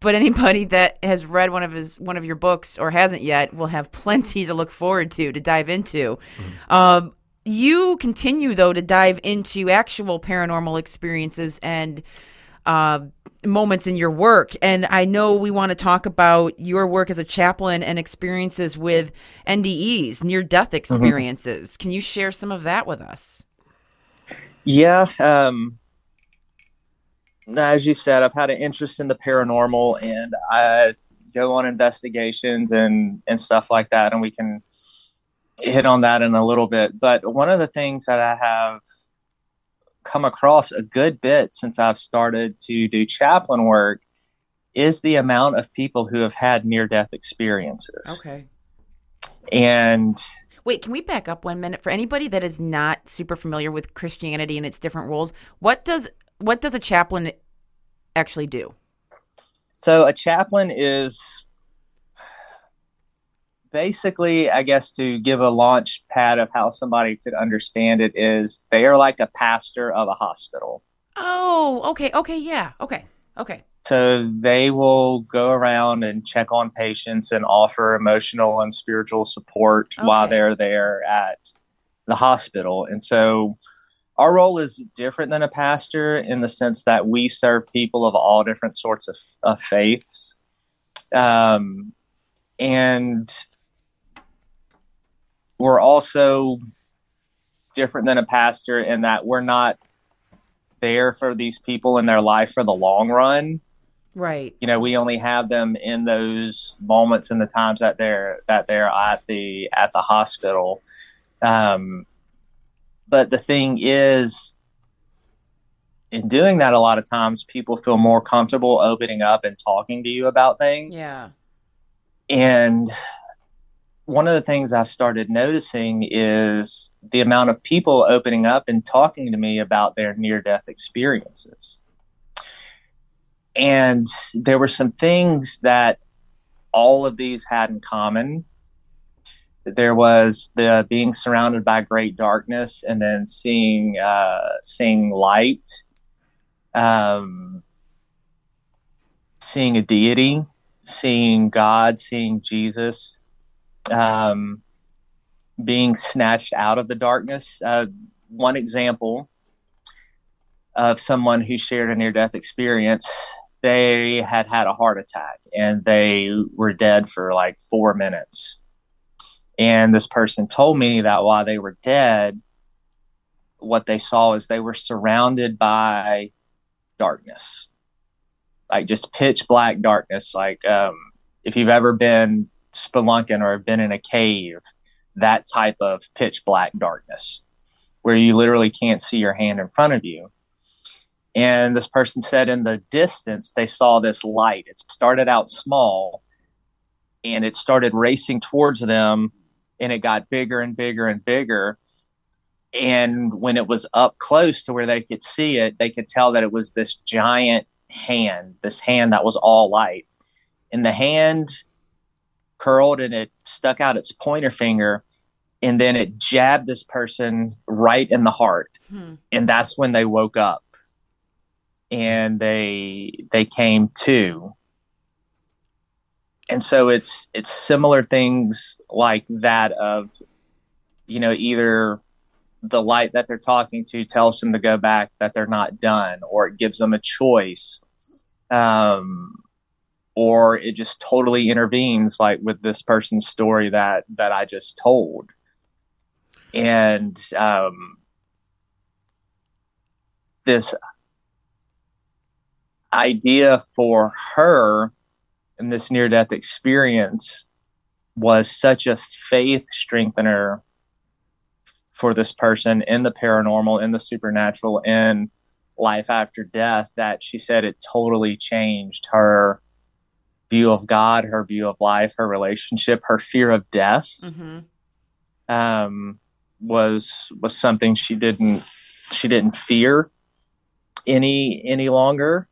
but anybody that has read one of his one of your books or hasn't yet will have plenty to look forward to to dive into Mm-hmm. um you continue though to dive into actual paranormal experiences and uh, moments in your work. And I know we want to talk about your work as a chaplain and experiences with NDEs, near death experiences. Can you share some of that with us? Yeah. Um, as you said, I've had an interest in the paranormal and I go on investigations and, and stuff like that. And we can hit on that in a little bit. But one of the things that I have come across a good bit since I've started to do chaplain work is the amount of people who have had near death experiences. Okay. And Wait, can we back up one minute for anybody that is not super familiar with Christianity and its different roles? What does what does a chaplain actually do? So a chaplain is basically, I guess, to give a launch pad of how somebody could understand it is they are like a pastor of a hospital. Oh, okay, okay, yeah, okay, okay. So they will go around and check on patients and offer emotional and spiritual support while they're there at the hospital. And so our role is different than a pastor in the sense that we serve people of all different sorts of, of faiths. Um, and we're also different than a pastor in that we're not there for these people in their life for the long run Right. you know we only have them in those moments and the times that they're that they're at the at the hospital um but the thing is in doing that a lot of times people feel more comfortable opening up and talking to you about things Yeah. and one of the things I started noticing is the amount of people opening up and talking to me about their near death experiences. And there were some things that all of these had in common. There was the being surrounded by great darkness and then seeing uh, seeing light, um, seeing a deity, seeing God, seeing Jesus, um, being snatched out of the darkness. Uh, one example of someone who shared a near death experience, they had had a heart attack and they were dead for like four minutes. And this person told me that while they were dead, what they saw is they were surrounded by darkness, like just pitch black darkness. Like um, if you've ever been spelunking or been in a cave, that type of pitch black darkness where you literally can't see your hand in front of you. And this person said in the distance, they saw this light. It started out small and it started racing towards them and it got bigger and bigger and bigger. And when it was up close to where they could see it, they could tell that it was this giant hand, this hand that was all light. And the hand curled and it stuck out its pointer finger and then it jabbed this person right in the heart Hmm. and that's when they woke up and they they came to and so it's it's similar things like that of you know either the light that they're talking to tells them to go back that they're not done or it gives them a choice um or it just totally intervenes like with this person's story that that I just told. And um this idea for her and this near death experience was such a faith strengthener for this person in the paranormal, in the supernatural, in life after death that she said it totally changed her view of God, her view of life, her relationship, her fear of death Mm-hmm. um, was was something she didn't she didn't fear any any longer.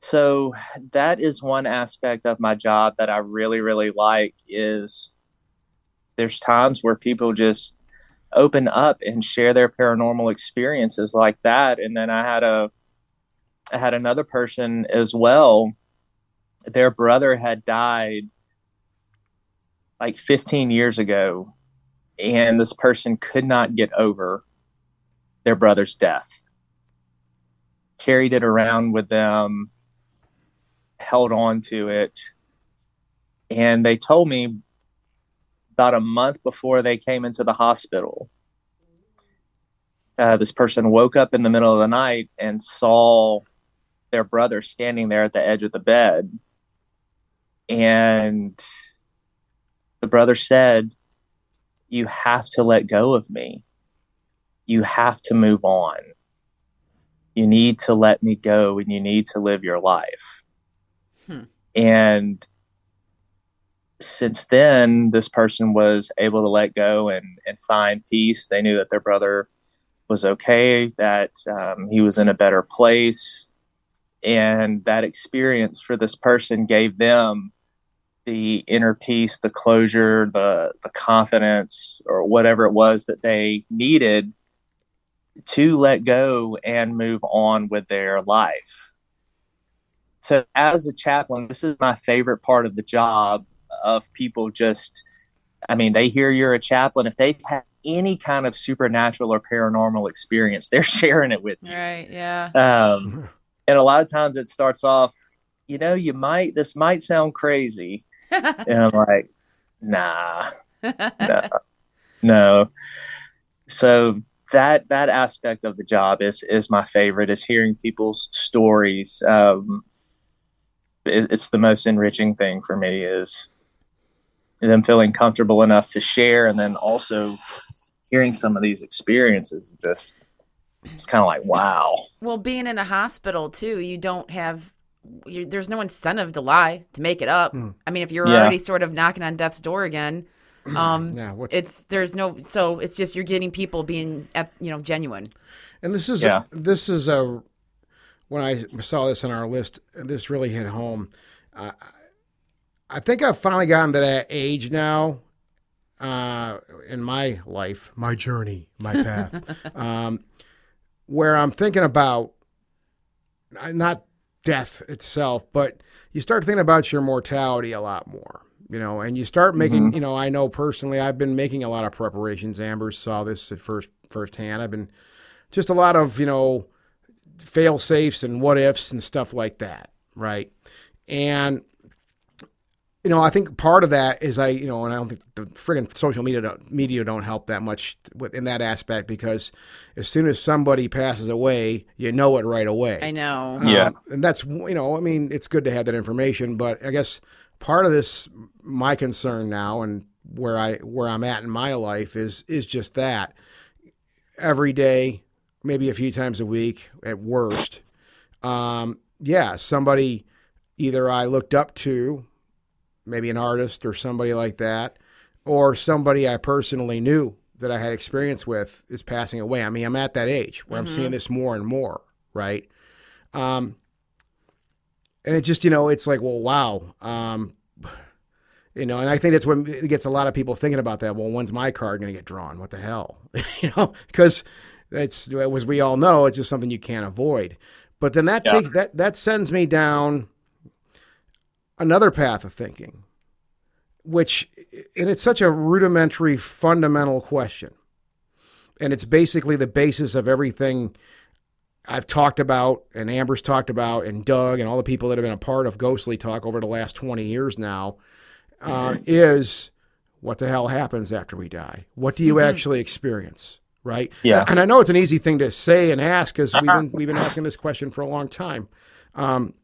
So that is one aspect of my job that I really really like is there's times where people just open up and share their paranormal experiences like that. And then I had a, I had another person as well. Their brother had died like 15 years ago, and this person could not get over their brother's death. Carried it around with them, held on to it. And they told me about a month before they came into the hospital, uh, this person woke up in the middle of the night and saw their brother standing there at the edge of the bed. And the brother said, You have to let go of me. You have to move on. You need to let me go and you need to live your life. Hmm. And since then, this person was able to let go and, and find peace. They knew that their brother was okay, that um, he was in a better place. And that experience for this person gave them the inner peace, the closure, the, the confidence, or whatever it was that they needed to let go and move on with their life. So, as a chaplain, this is my favorite part of the job of people just, I mean, they hear you're a chaplain. If they've had any kind of supernatural or paranormal experience, they're sharing it with you. Right. Yeah. Um, and a lot of times it starts off, you know, you might, this might sound crazy. and I'm like, nah, no, no. So that, that aspect of the job is, is my favorite is hearing people's stories. Um, it, it's the most enriching thing for me is them feeling comfortable enough to share and then also hearing some of these experiences just it's kind of like wow Well, being in a hospital too, you don't have. You, there's no incentive to lie to make it up. I mean, if you're Yeah. already sort of knocking on death's door again, um, Yeah, what's it's there's no. So it's just you're getting people being at you know genuine. And this is Yeah. this is a when I saw this on our list, this really hit home. Uh, I think I've finally gotten to that age now uh, in my life, my journey, my path, um, where I'm thinking about not death itself, but you start thinking about your mortality a lot more. You know, and you start making. You know, I know personally, I've been making a lot of preparations. Amber saw this at first firsthand. I've been just a lot of you know fail safes and what ifs and stuff like that, right? And you know, I think part of that is I, you know, and I don't think the friggin' social media don't, media don't help that much with, in that aspect because as soon as somebody passes away, you know it right away. I know. Um, Yeah. and that's you know, I mean, it's good to have that information, but I guess part of this, my concern now, and where I where I'm at in my life is is just that every day, maybe a few times a week at worst. Um, yeah, somebody either I looked up to, maybe an artist or somebody like that, or somebody I personally knew that I had experience with is passing away. I mean, I'm at that age where I'm seeing this more and more, right? Um, and it just, you know, it's like, well, wow. Um, you know, and I think that's what it gets a lot of people thinking about that. Well, when's my card going to get drawn? What the hell? you know, because it's as we all know, it's just something you can't avoid. But then that Yeah. take that that sends me down another path of thinking, which and it's such a rudimentary, fundamental question, and it's basically the basis of everything I've talked about, and Amber's talked about, and Doug, and all the people that have been a part of Ghostly Talk over the last twenty years now, uh, is what the hell happens after we die? What do you actually experience? Right? Yeah. And I know it's an easy thing to say and ask because we've been we've been asking this question for a long time. Um,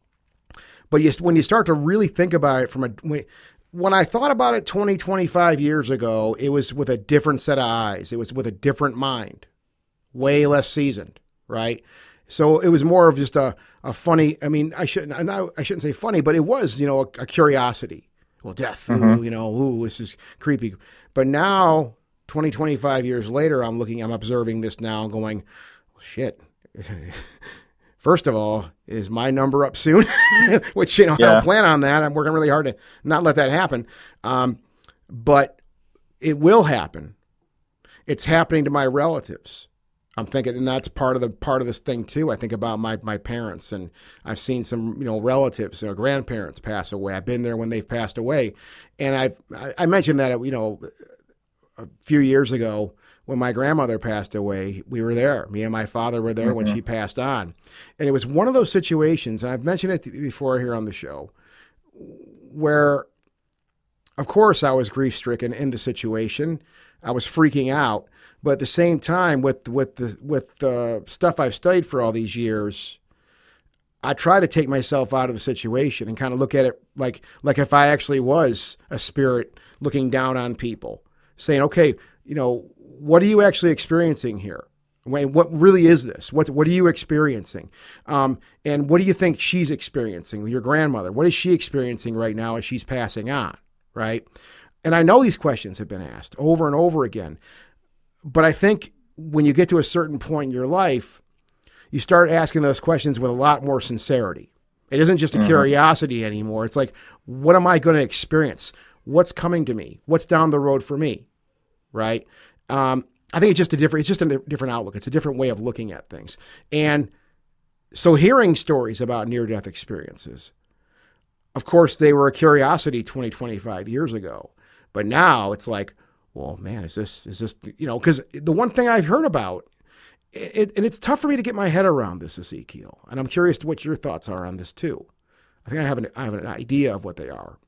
but you, when you start to really think about it from a when, when I thought about it 20, 25 years ago, it was with a different set of eyes. It was with a different mind, way less seasoned, right? So it was more of just a, a funny. I mean, I shouldn't. I, I shouldn't say funny, but it was you know a, a curiosity. Well, death. Ooh, you know, ooh, this is creepy. But now, 20, 25 years later, I'm looking. I'm observing this now, going, shit. First of all, is my number up soon? Which you know I don't plan on that. I'm working really hard to not let that happen. Um, but it will happen. It's happening to my relatives. I'm thinking, and that's part of the part of this thing too. I think about my my parents, and I've seen some you know relatives, you know, grandparents pass away. I've been there when they've passed away, and I've I, I mentioned that you know a few years ago when my grandmother passed away, we were there. Me and my father were there when mm-hmm. she passed on, and it was one of those situations. And I've mentioned it before here on the show, where, of course, I was grief stricken in the situation. I was freaking out but at the same time, with with the with the stuff I've studied for all these years, I try to take myself out of the situation and kind of look at it like like if I actually was a spirit looking down on people, saying, "Okay, you know, what are you actually experiencing here? Wayne, what really is this? What what are you experiencing? Um, and what do you think she's experiencing? Your grandmother, what is she experiencing right now as she's passing on? Right? And I know these questions have been asked over and over again. But I think when you get to a certain point in your life, you start asking those questions with a lot more sincerity. It isn't just a Mhm. curiosity anymore. It's like, what am I going to experience? What's coming to me? What's down the road for me? Right? Um, I think it's just a different. It's just a different outlook. It's a different way of looking at things. And so, hearing stories about near-death experiences, of course, they were a curiosity 20, 25 years ago. But now it's like, well, man, is this is this you know? Because the one thing I've heard about, it, and it's tough for me to get my head around this, Ezekiel. And I'm curious what your thoughts are on this too. I think I have an I have an idea of what they are.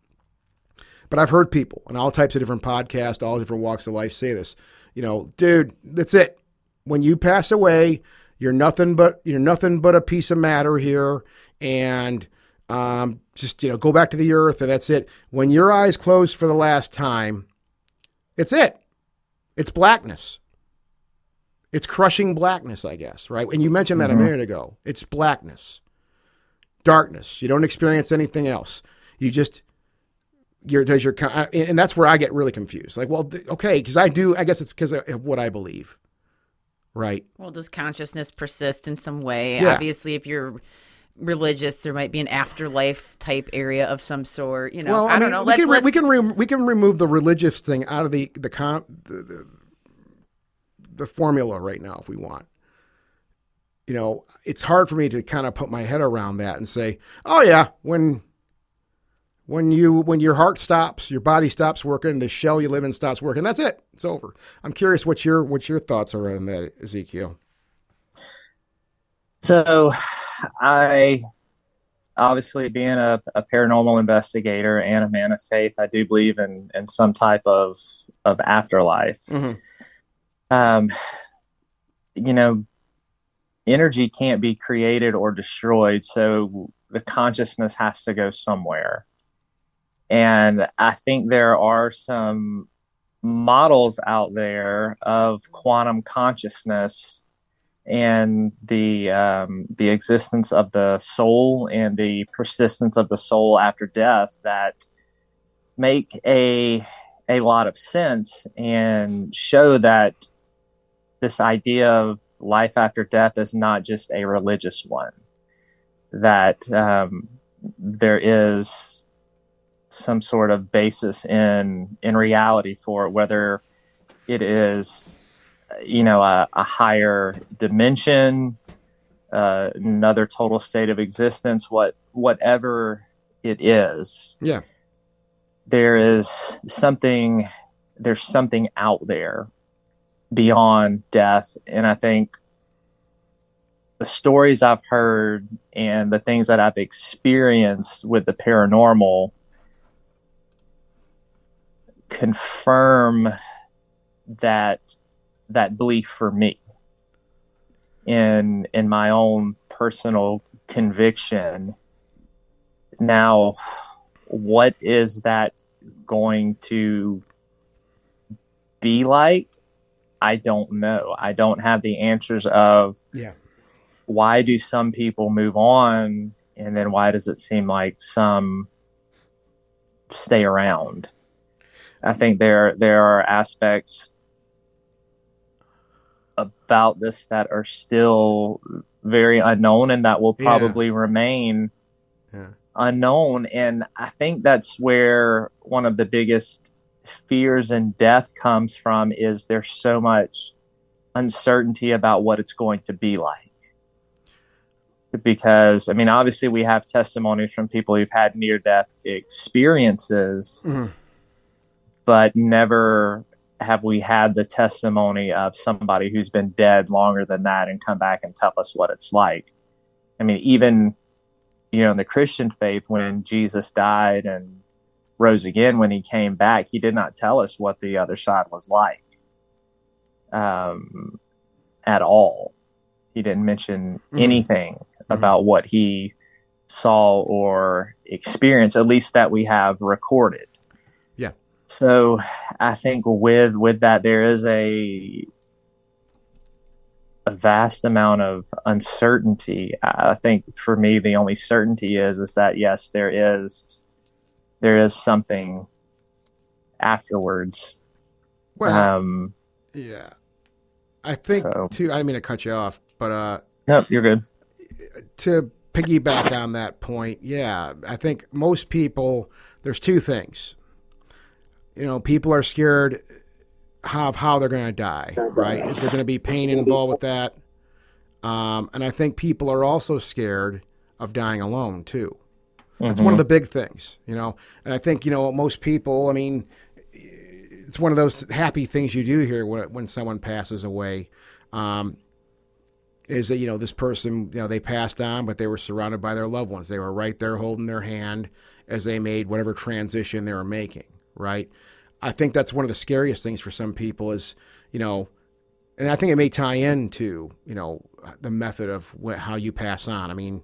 But I've heard people on all types of different podcasts, all different walks of life say this. You know, dude, that's it. When you pass away, you're nothing but you're nothing but a piece of matter here, and um, just you know, go back to the earth, and that's it. When your eyes close for the last time, it's it. It's blackness. It's crushing blackness, I guess, right? And you mentioned that a minute ago. It's blackness, darkness. You don't experience anything else. You just you're does your and that's where I get really confused. Like, well, okay, because I do. I guess it's because of what I believe, right? Well, does consciousness persist in some way? Yeah. Obviously, if you're religious, there might be an afterlife type area of some sort. You know, well, I, I, don't know. we Let's, can let's, we can re- we can remove the religious thing out of the the con- the, the the formula right now if we want. You know, it's hard for me to kind of put my head around that and say, "Oh yeah, when when you when your heart stops, your body stops working, the shell you live in stops working. That's it. It's over." I'm curious what your what your thoughts are on that, Ezekiel. So, I obviously being a, a paranormal investigator and a man of faith, I do believe in in some type of of afterlife. Mhm. Um, you know, energy can't be created or destroyed, so the consciousness has to go somewhere. And I think there are some models out there of quantum consciousness and the um, the existence of the soul and the persistence of the soul after death that make a a lot of sense and show that this idea of life after death is not just a religious one that um, there is some sort of basis in in reality for it whether it is you know a, a higher dimension uh, another total state of existence what whatever it is Yeah. there is something there's something out there beyond death and i think the stories i've heard and the things that i've experienced with the paranormal confirm that that belief for me in in my own personal conviction. Now what is that going to be like? I don't know. I don't have the answers of Yeah. why do some people move on and then why does it seem like some stay around i think there there are aspects about this that are still very unknown and that will Yeah. probably remain Yeah. unknown and i think that's where one of the biggest fears and death comes from is there's so much uncertainty about what it's going to be like. Because, I mean, obviously, we have testimonies from people who've had near death experiences, Mhm. But never have we had the testimony of somebody who's been dead longer than that and come back and tell us what it's like. I mean, even, you know, in the Christian faith, when Jesus died and rose again, when he came back, he did not tell us what the other side was like um, at all. He didn't mention Mhm. anything about what he saw or experienced, at least that we have recorded. So I think with with that there is a a vast amount of uncertainty. I think for me the only certainty is is that yes there is there is something afterwards. Well, um, yeah. I think so- too. I mean to cut you off, but uh, nope, you're good. to piggyback on that point, yeah, I think most people, there's two things. You know, people are scared of how they're going to die, right? Is there going to be pain involved with that? Um, and I think people are also scared of dying alone, too. That's one of the big things, you know. And I think, you know, most people, I mean, it's one of those happy things you do here when, when someone passes away. Um, is that you know this person you know they passed on but they were surrounded by their loved ones they were right there holding their hand as they made whatever transition they were making right i think that's one of the scariest things for some people is you know and i think it may tie into you know the method of wh- how you pass on i mean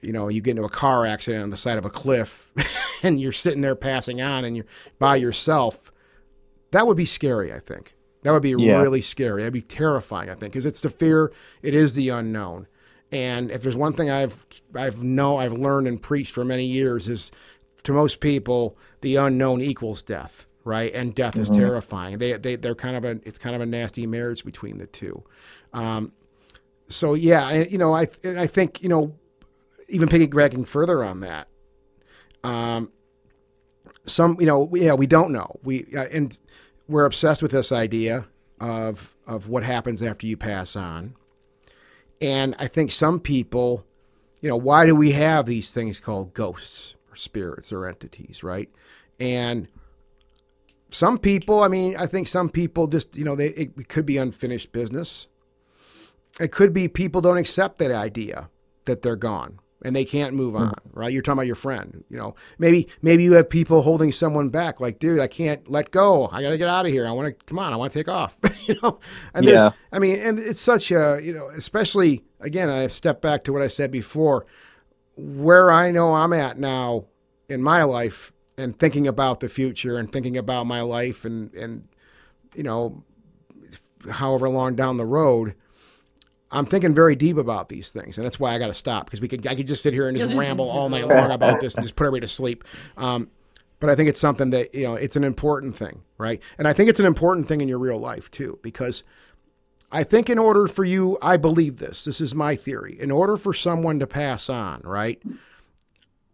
you know you get into a car accident on the side of a cliff and you're sitting there passing on and you're by yourself that would be scary i think that would be Yeah. really scary. That'd be terrifying, I think, because it's the fear. It is the unknown. And if there's one thing I've I've know I've learned and preached for many years is to most people the unknown equals death, right? And death is terrifying. They they they're kind of a it's kind of a nasty marriage between the two. Um, so yeah, I, you know I I think you know even piggybacking further on that. Um, some you know yeah we don't know we uh, and we're obsessed with this idea of of what happens after you pass on. And I think some people, you know, why do we have these things called ghosts or spirits or entities, right? And some people, I mean, I think some people just, you know, they it, it could be unfinished business. It could be people don't accept that idea that they're gone and they can't move hmm. on, right? You're talking about your friend, you know. Maybe maybe you have people holding someone back, like, dude, I can't let go. I got to get out of here. I want to come on. I want to take off, you know. And Yeah. I mean, and it's such a, you know, especially again, I step back to what I said before, where I know I'm at now in my life and thinking about the future and thinking about my life and and you know, however long down the road. I'm thinking very deep about these things, and that's why I got to stop because we could I could just sit here and just ramble all night long about this and just put everybody to sleep. Um, but I think it's something that you know it's an important thing, right? And I think it's an important thing in your real life too, because I think in order for you, I believe this. This is my theory. In order for someone to pass on, right?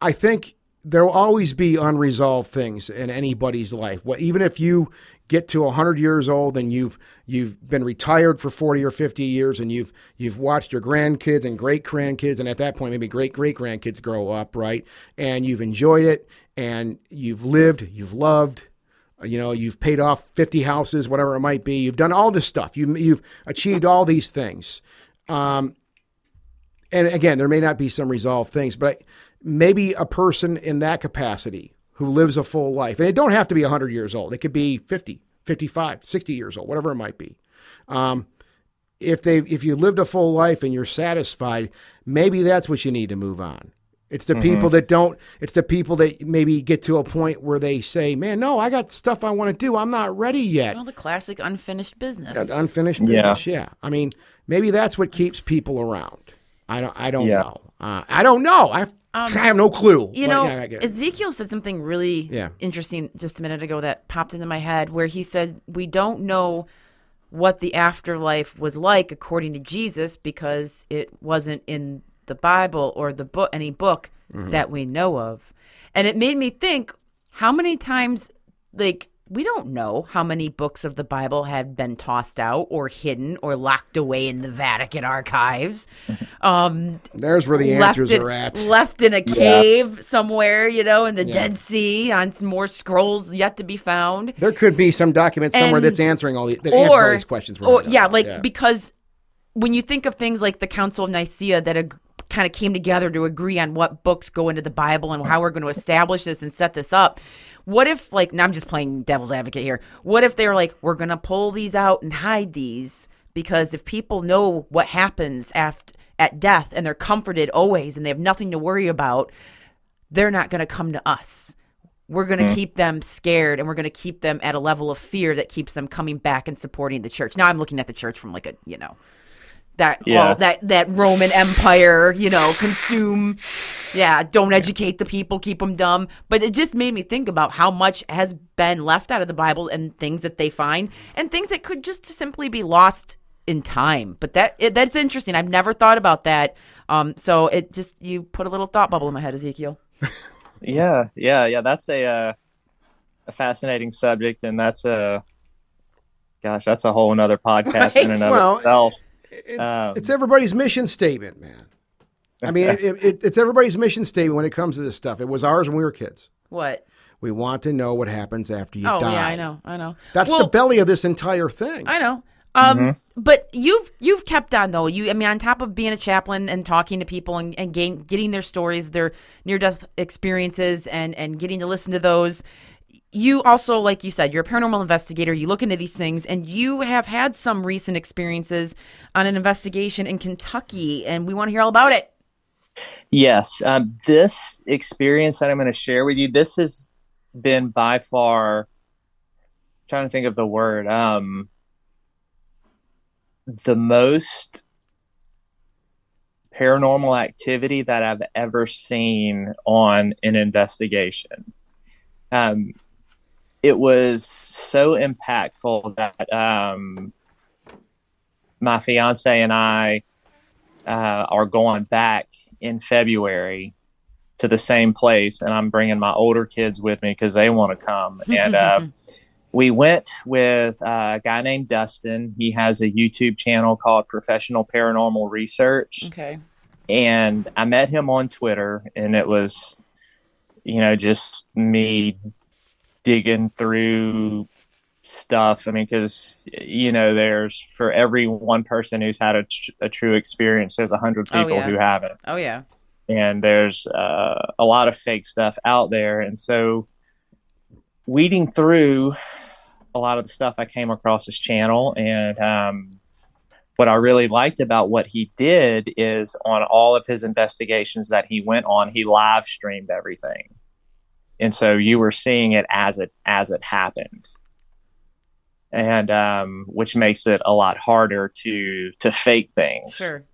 I think there will always be unresolved things in anybody's life. What even if you get to 100 years old and you've you've been retired for 40 or 50 years and you've you've watched your grandkids and great grandkids and at that point maybe great great grandkids grow up, right? And you've enjoyed it and you've lived, you've loved, you know, you've paid off 50 houses, whatever it might be. You've done all this stuff. You you've achieved all these things. Um and again, there may not be some resolved things, but maybe a person in that capacity who lives a full life, and it don't have to be 100 years old. It could be 50, 55, 60 years old, whatever it might be. Um, if they if you lived a full life and you're satisfied, maybe that's what you need to move on. It's the people that don't. It's the people that maybe get to a point where they say, "Man, no, I got stuff I want to do. I'm not ready yet." Well, the classic unfinished business. An unfinished business. Yeah. I mean, maybe that's what keeps people around. I don't. I don't Yeah. know. Uh, I don't know. I have, I have no clue. Um, you But, know, yeah, I get. Ezekiel said something really Yeah. interesting just a minute ago that popped into my head where he said, We don't know what the afterlife was like according to Jesus because it wasn't in the Bible or the book any book Mm-hmm. that we know of. And it made me think how many times like we don't know how many books of the Bible have been tossed out or hidden or locked away in the Vatican archives. Um, There's where the answers in, are at. left in a cave somewhere, you know, in the Dead Sea on some more scrolls yet to be found. There could be some document somewhere And- that's answering all these, that answers all these questions. we're or yeah, like because when you think of things like the Council of Nicaea that ag- kind of came together to agree on what books go into the Bible and how we're going to establish this and set this up. What if, like, now I'm just playing devil's advocate here. What if they're like, we're going to pull these out and hide these because if people know what happens after at death and they're comforted always and they have nothing to worry about, they're not going to come to us. We're going to mm. keep them scared and we're going to keep them at a level of fear that keeps them coming back and supporting the church. Now I'm looking at the church from like a, you know, that Yeah. all that that Roman Empire, you know, consume yeah, don't educate the people, keep them dumb. But it just made me think about how much has been left out of the Bible and things that they find and things that could just simply be lost in time. But that it, that's interesting. I've never thought about that. Um, so it just you put a little thought bubble in my head, Ezekiel. Yeah, yeah, yeah. That's a uh, a fascinating subject, and that's a gosh, that's a whole another podcast in and of Well, itself. It- Um, it's everybody's mission statement, man. I mean, it, it, it's everybody's mission statement when it comes to this stuff. It was ours when we were kids. What? We want to know what happens after you oh die. yeah, I know, I know. That's Well, the belly of this entire thing. I know. Um, but you've you've kept on though. You, I mean, on top of being a chaplain and talking to people and, and gain, getting their stories, their near death experiences, and and getting to listen to those. You also, like you said, you're a paranormal investigator. You look into these things, and you have had some recent experiences on an investigation in Kentucky, and we want to hear all about it. Yes, um, this experience that I'm going to share with you, this has been by far. trying to think of the word. Um, the most paranormal activity that I've ever seen on an investigation. Um, it was so impactful that um, my fiance and I uh, are going back in February to the same place, and I'm bringing my older kids with me because they want to come. And uh, we went with uh, a guy named Dustin. He has a YouTube channel called Professional Paranormal Research okay. and I met him on Twitter, and it was, you know, just me digging through stuff. I mean, because you know, there's for every one person who's had a, tr- a true experience, there's a hundred people yeah. who haven't, Oh yeah. and there's uh, a lot of fake stuff out there, and so weeding through a lot of the stuff I came across his channel, and um, what I really liked about what he did is on all of his investigations that he went on, he live streamed everything, and so you were seeing it as it as it happened, and um, which makes it a lot harder to to fake things. Sure.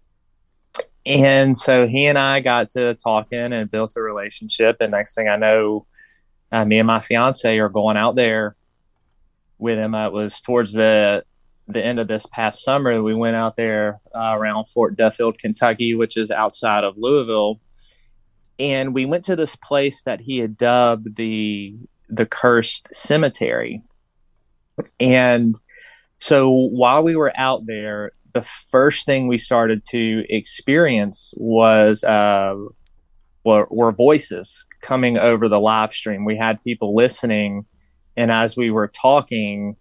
And so he and I got to talking and built a relationship. And next thing I know, uh, me and my fiance are going out there with him. Uh, it was towards the the end of this past summer. We went out there uh, around Fort Duffield, Kentucky, which is outside of Louisville, and we went to this place that he had dubbed the the cursed cemetery. And so while we were out there, the first thing we started to experience was uh, were, were voices coming over the live stream. We had people listening, and as we were talking,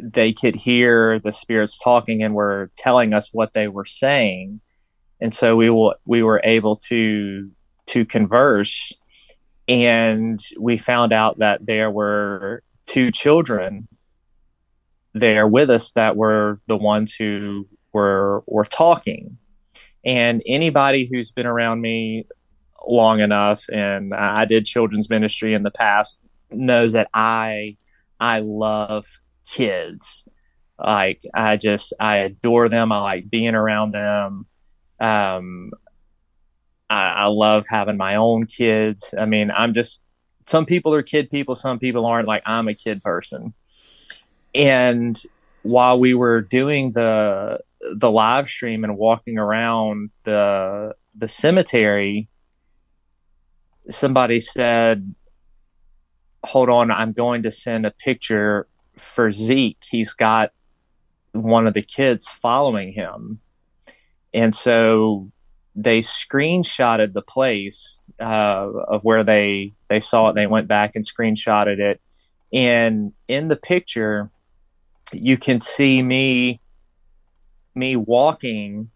they could hear the spirits talking and were telling us what they were saying, and so we we were able to to converse, and we found out that there were two children there with us that were the ones who were were talking. And anybody who's been around me long enough and I did children's ministry in the past knows that I I love kids. Like I just I adore them. I like being around them. Um I, I love having my own kids I mean I'm just some people are kid people some people aren't like I'm a kid person and while we were doing the the live stream and walking around the the cemetery somebody said hold on, I'm going to send a picture for Zeke. He's got one of the kids following him. And so they screenshotted the place uh, of where they they saw it. They went back and screenshotted it, and in the picture, you can see me me walking,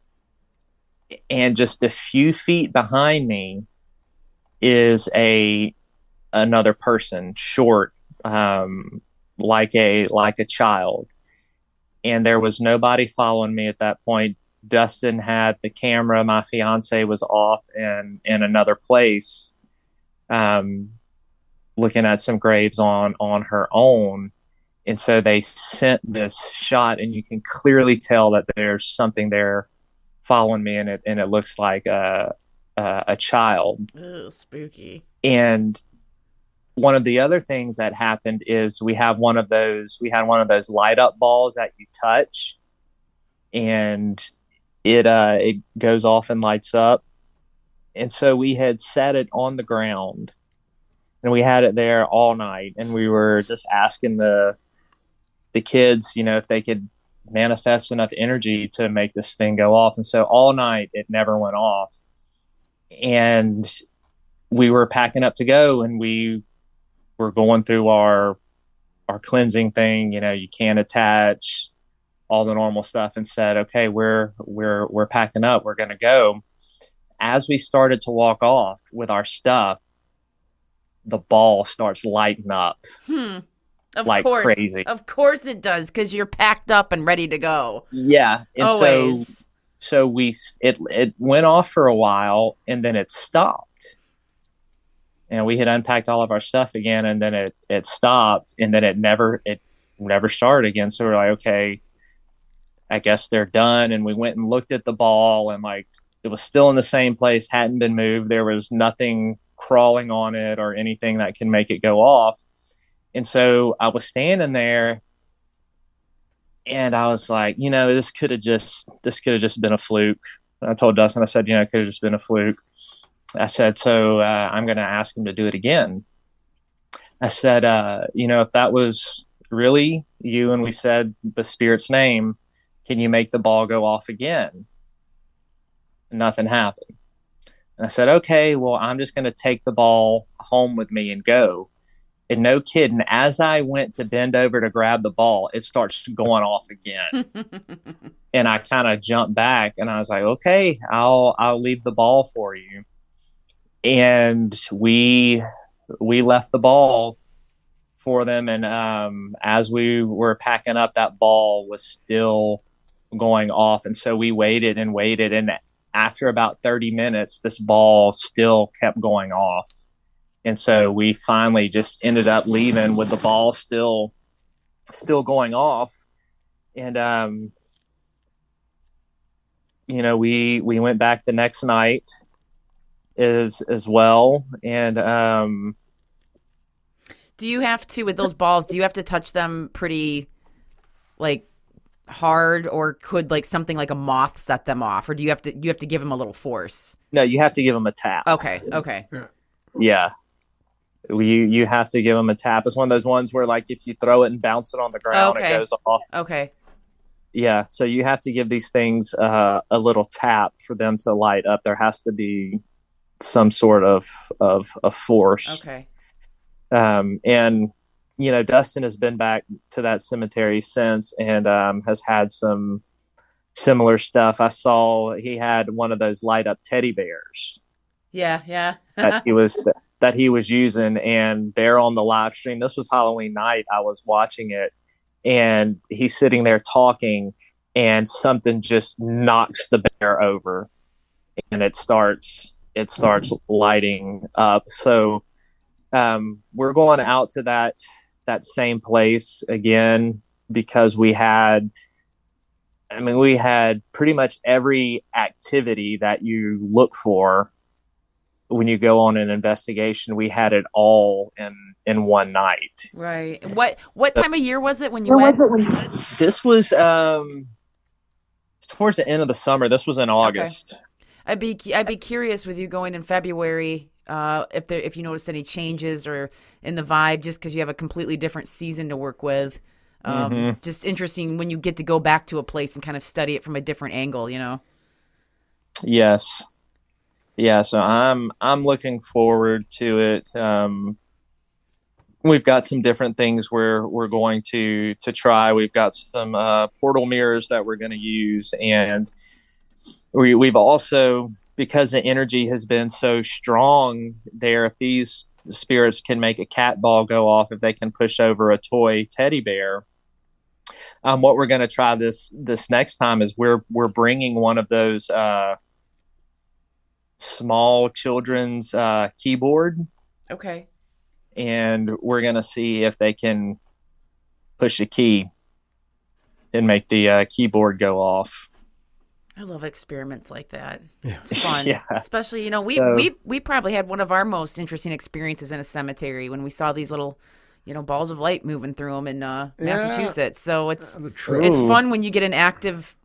and just a few feet behind me is a another person, short, um, like a like a child, and there was nobody following me at that point. Dustin had the camera. My fiance was off in in another place, um, looking at some graves on on her own, and so they sent this shot, and you can clearly tell that there's something there following me, and it and it looks like a a, a child. Ugh, spooky. And one of the other things that happened is we have one of those we had one of those light up balls that you touch and it uh it goes off and lights up. And so we had set it on the ground and we had it there all night and we were just asking the the kids you know if they could manifest enough energy to make this thing go off. And so all night it never went off. And we were packing up to go and we were going through our our cleansing thing you know you can't attach all the normal stuff and said okay we're we're we're packing up we're going to go as we started to walk off with our stuff the ball starts lighting up Hmm. Of Like course. crazy. Of course it does, because you're packed up and ready to go. yeah and so Always. so we it it went off for a while and then it stopped and we had unpacked all of our stuff again and then it it stopped and then it never it never started again so we're like okay i guess they're done and we went and looked at the ball and like it was still in the same place hadn't been moved there was nothing crawling on it or anything that can make it go off and so i was standing there and I was like, you know, this could have just this could have just been a fluke. I told Dustin, I said, you know, it could have just been a fluke. I said, so uh, I'm going to ask him to do it again. I said, uh, you know, if that was really you and we said the spirit's name, can you make the ball go off again? And nothing happened. And I said, okay, well, I'm just going to take the ball home with me and go. And no kidding, as I went to bend over to grab the ball, it starts going off again. and I kind of jumped back and I was like, okay, I'll I'll leave the ball for you. And we we left the ball for them and um, as we were packing up that ball was still going off. And so we waited and waited. And after about 30 minutes this ball still kept going off. And so we finally just ended up leaving with the ball still still going off. And um you know we we went back the next night as as well. And um Do you have to with those balls? Do you have to touch them pretty, like, hard, or could like something like a moth set them off, or do you have to you have to give them a little force? no you have to give them a tap. Okay, okay, yeah. You you have to give them a tap. It's one of those ones where like if you throw it and bounce it on the ground Okay. it goes off. Okay. yeah so you have to give these things uh, a little tap for them to light up. There has to be some sort of of, a force. Okay. um, and you know dustin has been back to that cemetery since and um, has had some similar stuff. I saw he had one of those light up teddy bears. Yeah, yeah. that he was that he was using and they're on the live stream. This was halloween night. I was watching it and he's sitting there talking and something just knocks the bear over and it starts it starts lighting up. So um, we're going out to that that same place again because we had i mean we had pretty much every activity that you look for when you go on an investigation. We had it all in in one night. Right. What what time of year was it when you went? this was um towards the end of the summer. This was in august. I'd be I'd be curious with you going in February uh, if there if you noticed any changes or in the vibe, just because you have a completely different season to work with. Um, Just interesting when you get to go back to a place and kind of study it from a different angle. You know. Yes. Yeah, so I'm I'm looking forward to it. Um, we've got some different things where we're going to to try. We've got some uh, portal mirrors that we're going to use, and we we've also because the energy has been so strong there. If these spirits can make a cat ball go off, if they can push over a toy teddy bear, um, what we're going to try this this next time is we're we're bringing one of those. Uh, small children's uh, keyboard Okay. and we're going to see if they can push a key and make the uh, keyboard go off. I love experiments like that. Yeah. It's fun. Yeah. Especially, you know, we, So- we we probably had one of our most interesting experiences in a cemetery when we saw these little, you know, balls of light moving through them in uh, Yeah. Massachusetts. So it's The it's fun when you get an active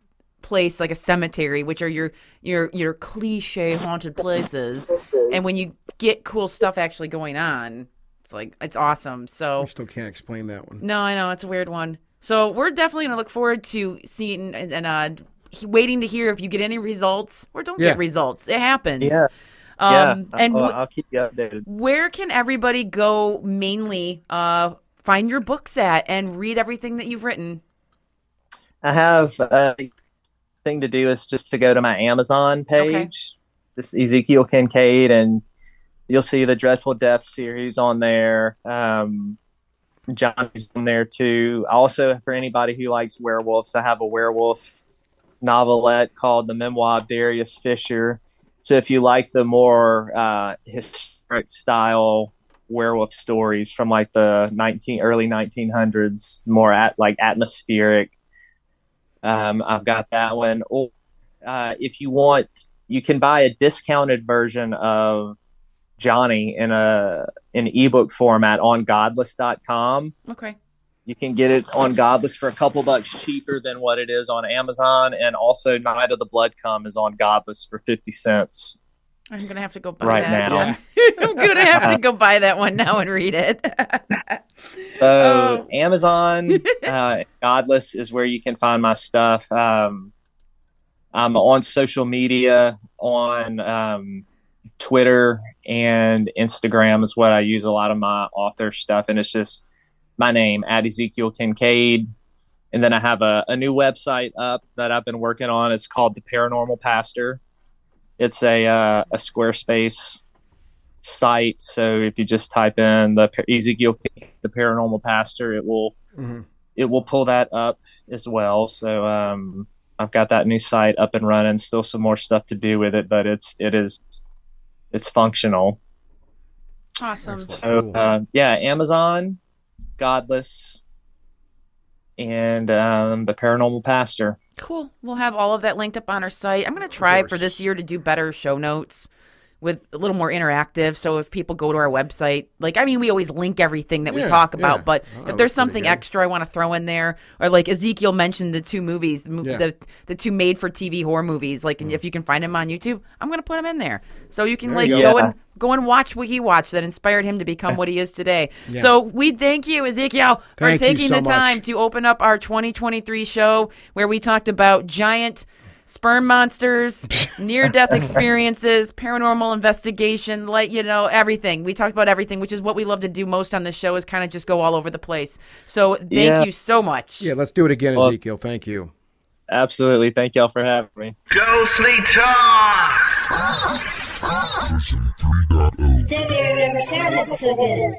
place like a cemetery, which are your your your cliche haunted places, and when you get cool stuff actually going on, it's like it's awesome. So I still can't explain that one. no, I know it's a weird one. So we're definitely gonna look forward to seeing and, and uh, he- waiting to hear if you get any results or don't Yeah. get results. It happens. Yeah. Um, yeah, And I'll, I'll keep you updated. where can everybody go mainly uh, find your books at and read everything that you've written? I have a thing to do is just to go to my Amazon page, this Ezekiel Kincaid, and you'll see the Dreadful Death series on there. Um, Johnny's on there too. Also, for anybody who likes werewolves, I have a werewolf novelette called The Memoir of Darius Fisher. So if you like the more uh, historic style werewolf stories from like the 19 early 1900s, more at like atmospheric, um, I've got that one. Or uh, if you want, you can buy a discounted version of Johnny in a in ebook format on godless.com. Okay. You can get it on Godless for a couple bucks cheaper than what it is on Amazon, and also Night of the Blood Come is on Godless for fifty cents. I'm gonna have to go buy Right that. now. I'm gonna have to go buy that one now and read it. So Oh. Amazon, uh, Godless is where you can find my stuff. Um, I'm on social media on um, Twitter and Instagram is what I use a lot of my author stuff, and it's just my name at Ezekiel Kincaid. And then I have a, a new website up that I've been working on. It's called the Paranormal Pastor. It's a uh, a Squarespace site. So if you just type in the Ezekiel the Paranormal Pastor, it will Mhm. it will pull that up as well. So um, I've got that new site up and running. Still some more stuff to do with it, but it's it is it's functional. awesome. So Cool. uh, yeah, Amazon, Godless, and um, the Paranormal Pastor. Cool. We'll have all of that linked up on our site. I'm going to try for this year to do better show notes with a little more interactive. So if people go to our website, like, I mean, we always link everything that we talk about, yeah. but Oh, if there's something extra I want to throw in there, or like Ezekiel mentioned the two movies, the, Yeah. the, the two made for TV horror movies, like, and mm. if you can find them on YouTube, I'm going to put them in there. So you can There like you go go. and go and watch what he watched that inspired him to become what he is today. Yeah. So we thank you, Ezekiel, for Thank taking so the much. time to open up our 2023 show where we talked about giant sperm monsters, near death experiences, paranormal investigation, like, you know, everything. We talked about everything, which is what we love to do most on this show is kind of just go all over the place. So thank Yeah. you so much. Yeah, let's do it again, Well- Ezekiel. Thank you. Absolutely. Thank y'all for having me. Ghostly Talk! That air never sounded so good.